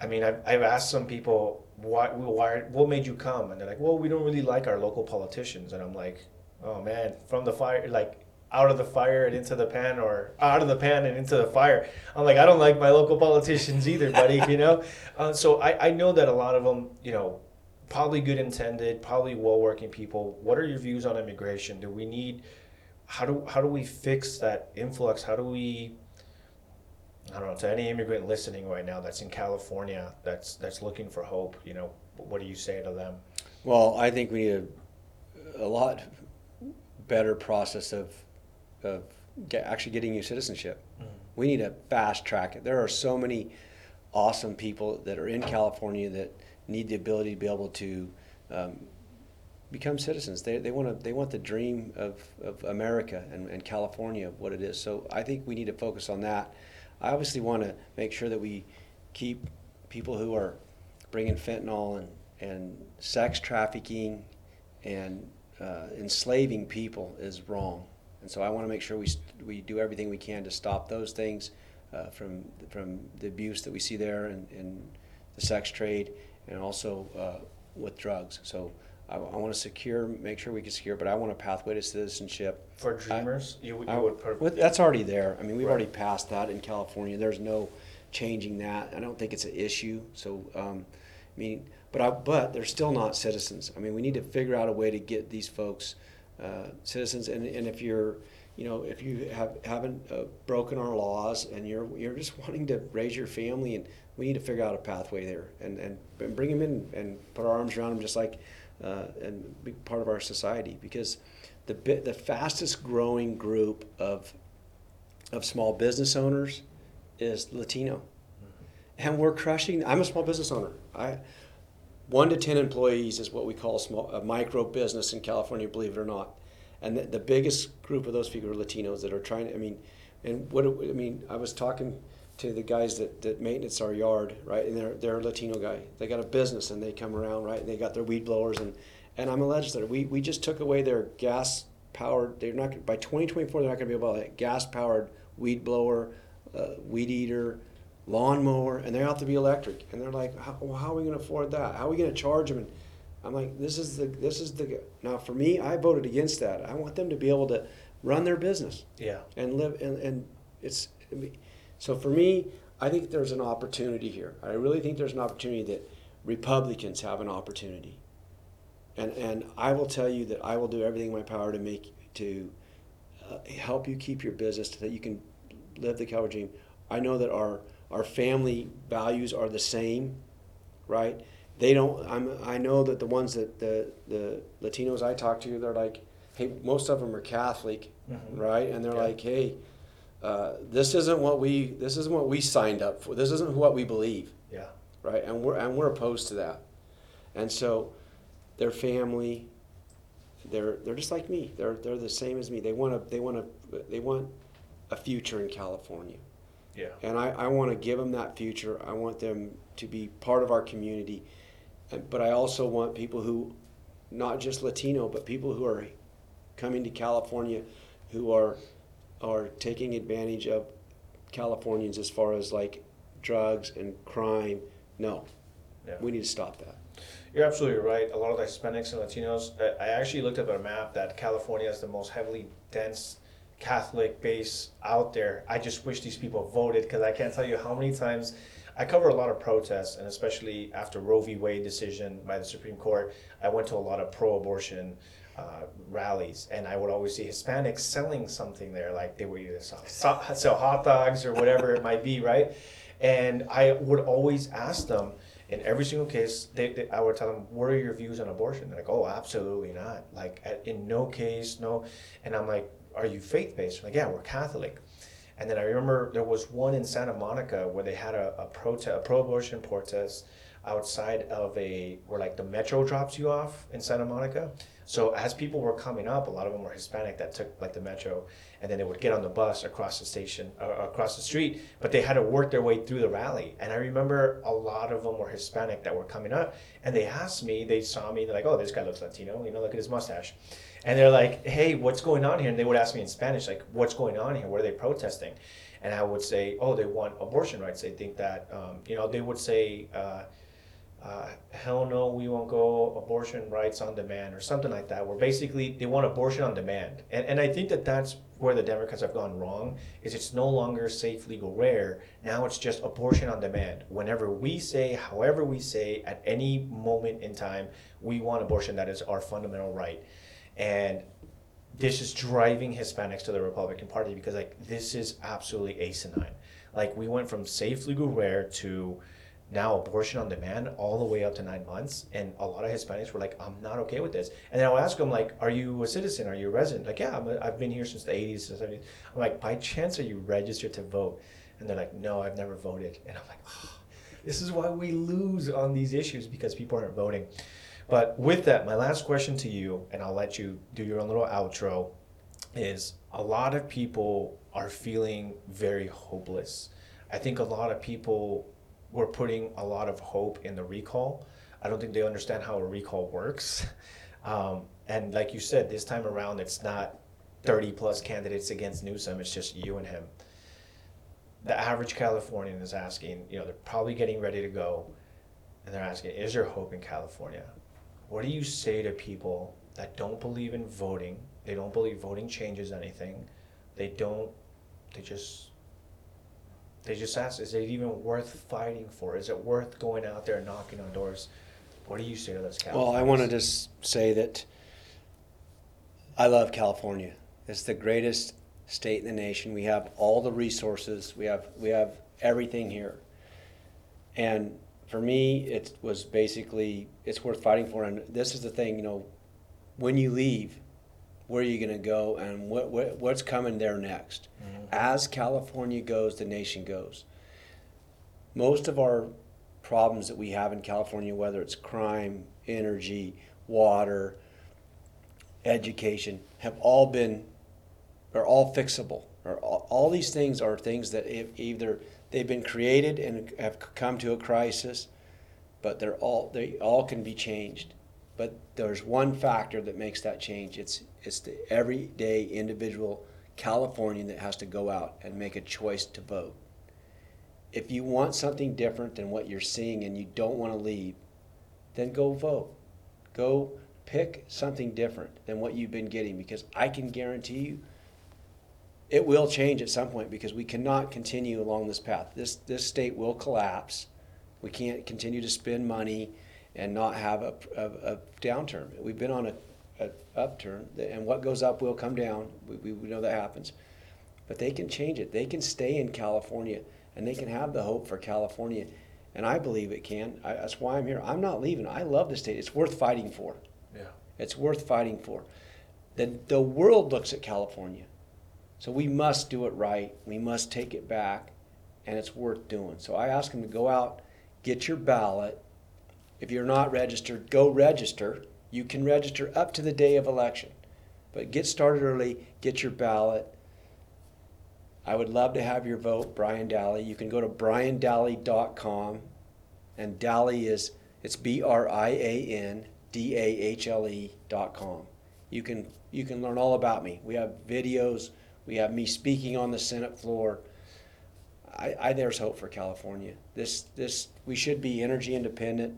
Speaker 1: I mean, I've, I've asked some people, why, why, what made you come? And they're like, well, we don't really like our local politicians. And I'm like, oh man, from the fire, like out of the fire and into the pan, or out of the pan and into the fire. I'm like, I don't like my local politicians either, buddy. you know. Uh, so I, I know that a lot of them, you know, probably good intended, probably well working people. What are your views on immigration? Do we need how do how do we fix that influx? How do we I don't know to any immigrant listening right now that's in California that's that's looking for hope. You know, what do you say to them?
Speaker 2: Well, I think we need a, a lot better process of of get, actually getting you citizenship. Mm-hmm. We need to fast track it. There are so many awesome people that are in California that need the ability to be able to um, become citizens. They, they want to they want the dream of, of America and, and California what it is. So I think we need to focus on that. I obviously want to make sure that we keep people who are bringing fentanyl and, and sex trafficking and uh, enslaving people is wrong. And so I want to make sure we, we do everything we can to stop those things uh, from, from the abuse that we see there and, and the sex trade and also uh, with drugs. So I, I want to secure, make sure we can secure, but I want a pathway to citizenship.
Speaker 1: For dreamers, you, would-
Speaker 2: I-
Speaker 1: you would put
Speaker 2: well, that's already there. I mean, we've
Speaker 1: Right.
Speaker 2: already passed that in California. There's no changing that. I don't think it's an issue. So, um, I mean, but I, but they're still not citizens. I mean, we need to figure out a way to get these folks uh, citizens. And, and if you're, you know, if you have haven't uh, broken our laws and you're you're just wanting to raise your family, and we need to figure out a pathway there and and, bring them in and put our arms around them, just like uh, and be part of our society because the bit, the fastest growing group of of small business owners is Latino, and we're crushing. I'm a small business owner. I one to ten employees is what we call small a micro business in California, believe it or not. And the, the biggest group of those people are Latinos that are trying. I mean, and what I mean, I was talking to the guys that, that maintenance our yard, right? And they're they're a Latino guy. They got a business and they come around, right? And they got their weed blowers and and I'm a legislator. We we just took away their gas powered. They're not by 2024. They're not going to be able to have gas powered weed blower, uh, weed eater, lawnmower, and they have to be electric. And they're like, how, well, how are we going to afford that? How are we going to charge them? And I'm like, this is the this is the now for me. I voted against that. I want them to be able to run their business.
Speaker 1: Yeah.
Speaker 2: And live and and it's so for me. I think there's an opportunity here. I really think there's an opportunity that Republicans have an opportunity. And and I will tell you that I will do everything in my power to make to uh, help you keep your business so that you can live the Calvary dream. I know that our our family values are the same, right? They don't. I'm. I know that the ones that the the Latinos I talk to, they're like, hey, most of them are Catholic,
Speaker 1: Mhm.
Speaker 2: right? And they're
Speaker 1: Yeah.
Speaker 2: like, hey, uh, this isn't what we this isn't what we signed up for. This isn't what we believe,
Speaker 1: Yeah.
Speaker 2: right? And we're and we're opposed to that. And so, their family, they're they're just like me. They're they're the same as me. They want to they want to they want a future in California.
Speaker 1: Yeah.
Speaker 2: And I, I want to give them that future. I want them to be part of our community. And, but I also want people who, not just Latino, but people who are coming to California who are, are taking advantage of Californians as far as like drugs and crime. No,
Speaker 1: Yeah.
Speaker 2: we need to stop that.
Speaker 1: You're absolutely right. A lot of the Hispanics and Latinos. I- actually looked up at a map that California is the most heavily dense Catholic base out there. I just wish these people voted because I can't tell you how many times I cover a lot of protests, and especially after Roe v. Wade decision by the Supreme Court, I went to a lot of pro-abortion uh, rallies, and I would always see Hispanics selling something there, like they would either sell, sell hot dogs or whatever it might be, right? And I would always ask them in every single case, they, they, I would tell them, "What are your views on abortion?" They're like, "Oh, absolutely not. Like, at, in no case, no." And I'm like, "Are you faith based?" Like, "Yeah, we're Catholic." And then I remember there was one in Santa Monica where they had a, a protest, a pro-abortion protest outside of a where like the metro drops you off in Santa Monica. So as people were coming up, a lot of them were Hispanic that took like the metro, and then they would get on the bus across the station, uh, across the street. But they had to work their way through the rally. And I remember a lot of them were Hispanic that were coming up, and they asked me, they saw me, they're like, "Oh, this guy looks Latino. You know, look at his mustache." And they're like, "Hey, what's going on here?" And they would ask me in Spanish, like, "What's going on here? What are they protesting?" And I would say, "Oh, they want abortion rights. They think that, um, you know, they would say." Uh, uh, hell no, we won't go abortion rights on demand or something like that. Where basically they want abortion on demand, and and I think that that's where the Democrats have gone wrong. Is it's no longer safe, legal, rare. Now it's just abortion on demand. Whenever we say, however we say, at any moment in time, we want abortion. That is our fundamental right, and this is driving Hispanics to the Republican Party because like this is absolutely asinine. Like we went from safe, legal, rare to now abortion on demand all the way up to nine months and a lot of hispanics were like i'm not okay with this. And then i'll ask them like are you a citizen? Are you a resident? Like yeah i've been here since the 80s since 70s. i'm like by chance are you registered to vote? And they're like no i've never voted. And i'm like oh, this is why we lose on these issues because people aren't voting. But with that my last question to you and i'll let you do your own little outro is a lot of people are feeling very hopeless. I think a lot of people we're putting a lot of hope in the recall. I don't think they understand how a recall works. Um, and like you said, this time around, it's not 30 plus candidates against Newsom, it's just you and him. The average Californian is asking, you know, they're probably getting ready to go, and they're asking, is there hope in California? What do you say to people that don't believe in voting? They don't believe voting changes anything. They don't, they just they just ask, is it even worth fighting for? Is it worth going out there and knocking on doors? What do you say to those
Speaker 2: Well, I want to just say that I love California. It's the greatest state in the nation. We have all the resources. We have we have everything here. And for me, it was basically it's worth fighting for. And this is the thing, you know, when you leave, where are you going to go and what, what what's coming there next. Mm-hmm. As California goes, the nation goes. Most of our problems that we have in California, whether it's crime, energy, water, education, have all been are all fixable. Or all, all these things are things that either they've been created and have come to a crisis, but they're all they all can be changed. But there's one factor that makes that change. It's it's the everyday individual Californian that has to go out and make a choice to vote. If you want something different than what you're seeing and you don't want to leave, then go vote. Go pick something different than what you've been getting because I can guarantee you it will change at some point because we cannot continue along this path. This this state will collapse. We can't continue to spend money and not have a, a, a downturn. We've been on a, a upturn, and what goes up will come down. We, we, we know that happens. But they can change it. They can stay in California, and they can have the hope for California. And I believe it can. I, that's why I'm here. I'm not leaving. I love the state. It's worth fighting for.
Speaker 1: Yeah.
Speaker 2: It's worth fighting for. The, the world looks at California. So we must do it right. We must take it back, and it's worth doing. So I ask them to go out, get your ballot. If you're not registered, go register. You can register up to the day of election, but get started early, get your ballot. I would love to have your vote, Brian Dahle. You can go to briandahle.com, and Dahle is it's B R I A N D A H L E dot com. You can you can learn all about me. We have videos. We have me speaking on the Senate floor. I, I there's hope for California. This this we should be energy independent.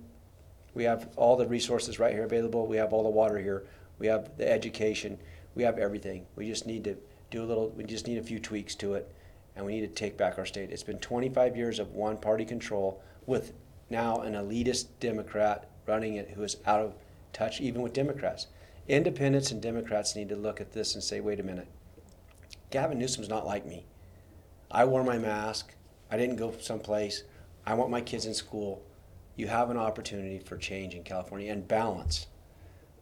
Speaker 2: We have all the resources right here available. We have all the water here. We have the education. We have everything. We just need to do a little. We just need a few tweaks to it, and we need to take back our state. It's been 25 years of one party control with now an elitist Democrat running it who is out of touch even with Democrats. Independents and Democrats need to look at this and say, wait a minute. Gavin Newsom's not like me. I wore my mask. I didn't go someplace. I want my kids in school. You have an opportunity for change in California and balance.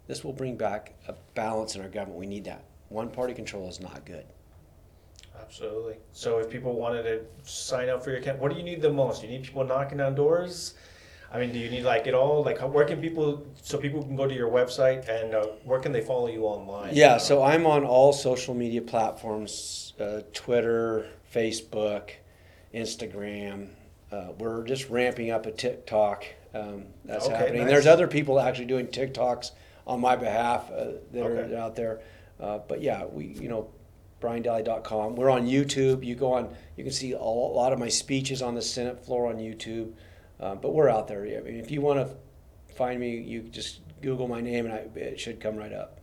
Speaker 2: This will bring back a balance in our government. We need that. One party control is not good.
Speaker 1: Absolutely. So if people wanted to sign up for your camp, what do you need the most? You need people knocking on doors. I mean, do you need like it all? Like, how, where can people so people can go to your website and uh, where can they follow you online?
Speaker 2: Yeah,
Speaker 1: Uh,
Speaker 2: so I'm on all social media platforms uh, Twitter, Facebook, Instagram. Uh, we're just ramping up a TikTok. Um, that's
Speaker 1: Okay,
Speaker 2: happening.
Speaker 1: nice.
Speaker 2: There's other people actually doing TikToks on my behalf uh, that
Speaker 1: Okay.
Speaker 2: are out there. Uh, but yeah, we, you know, briandahle.com. We're on YouTube. You go on, you can see a lot of my speeches on the Senate floor on YouTube. Uh, but we're out there. I mean, if you want to find me, you just Google my name and I, it should come right up.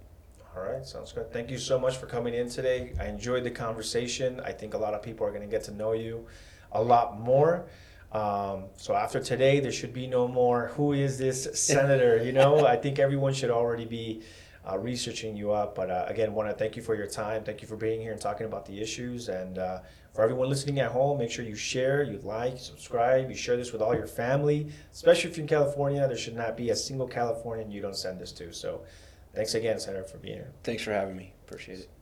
Speaker 1: All right, sounds good. Thank you so much for coming in today. I enjoyed the conversation. I think a lot of people are going to get to know you a lot more. Um, so after today, there should be no more. Who is this senator? You know, I think everyone should already be uh, researching you up. But uh, again, want to thank you for your time. Thank you for being here and talking about the issues. And uh, for everyone listening at home, make sure you share, you like, subscribe, you share this with all your family. Especially if you're in California, there should not be a single Californian you don't send this to. So, thanks again, Senator, for being here.
Speaker 2: Thanks for having me. Appreciate it.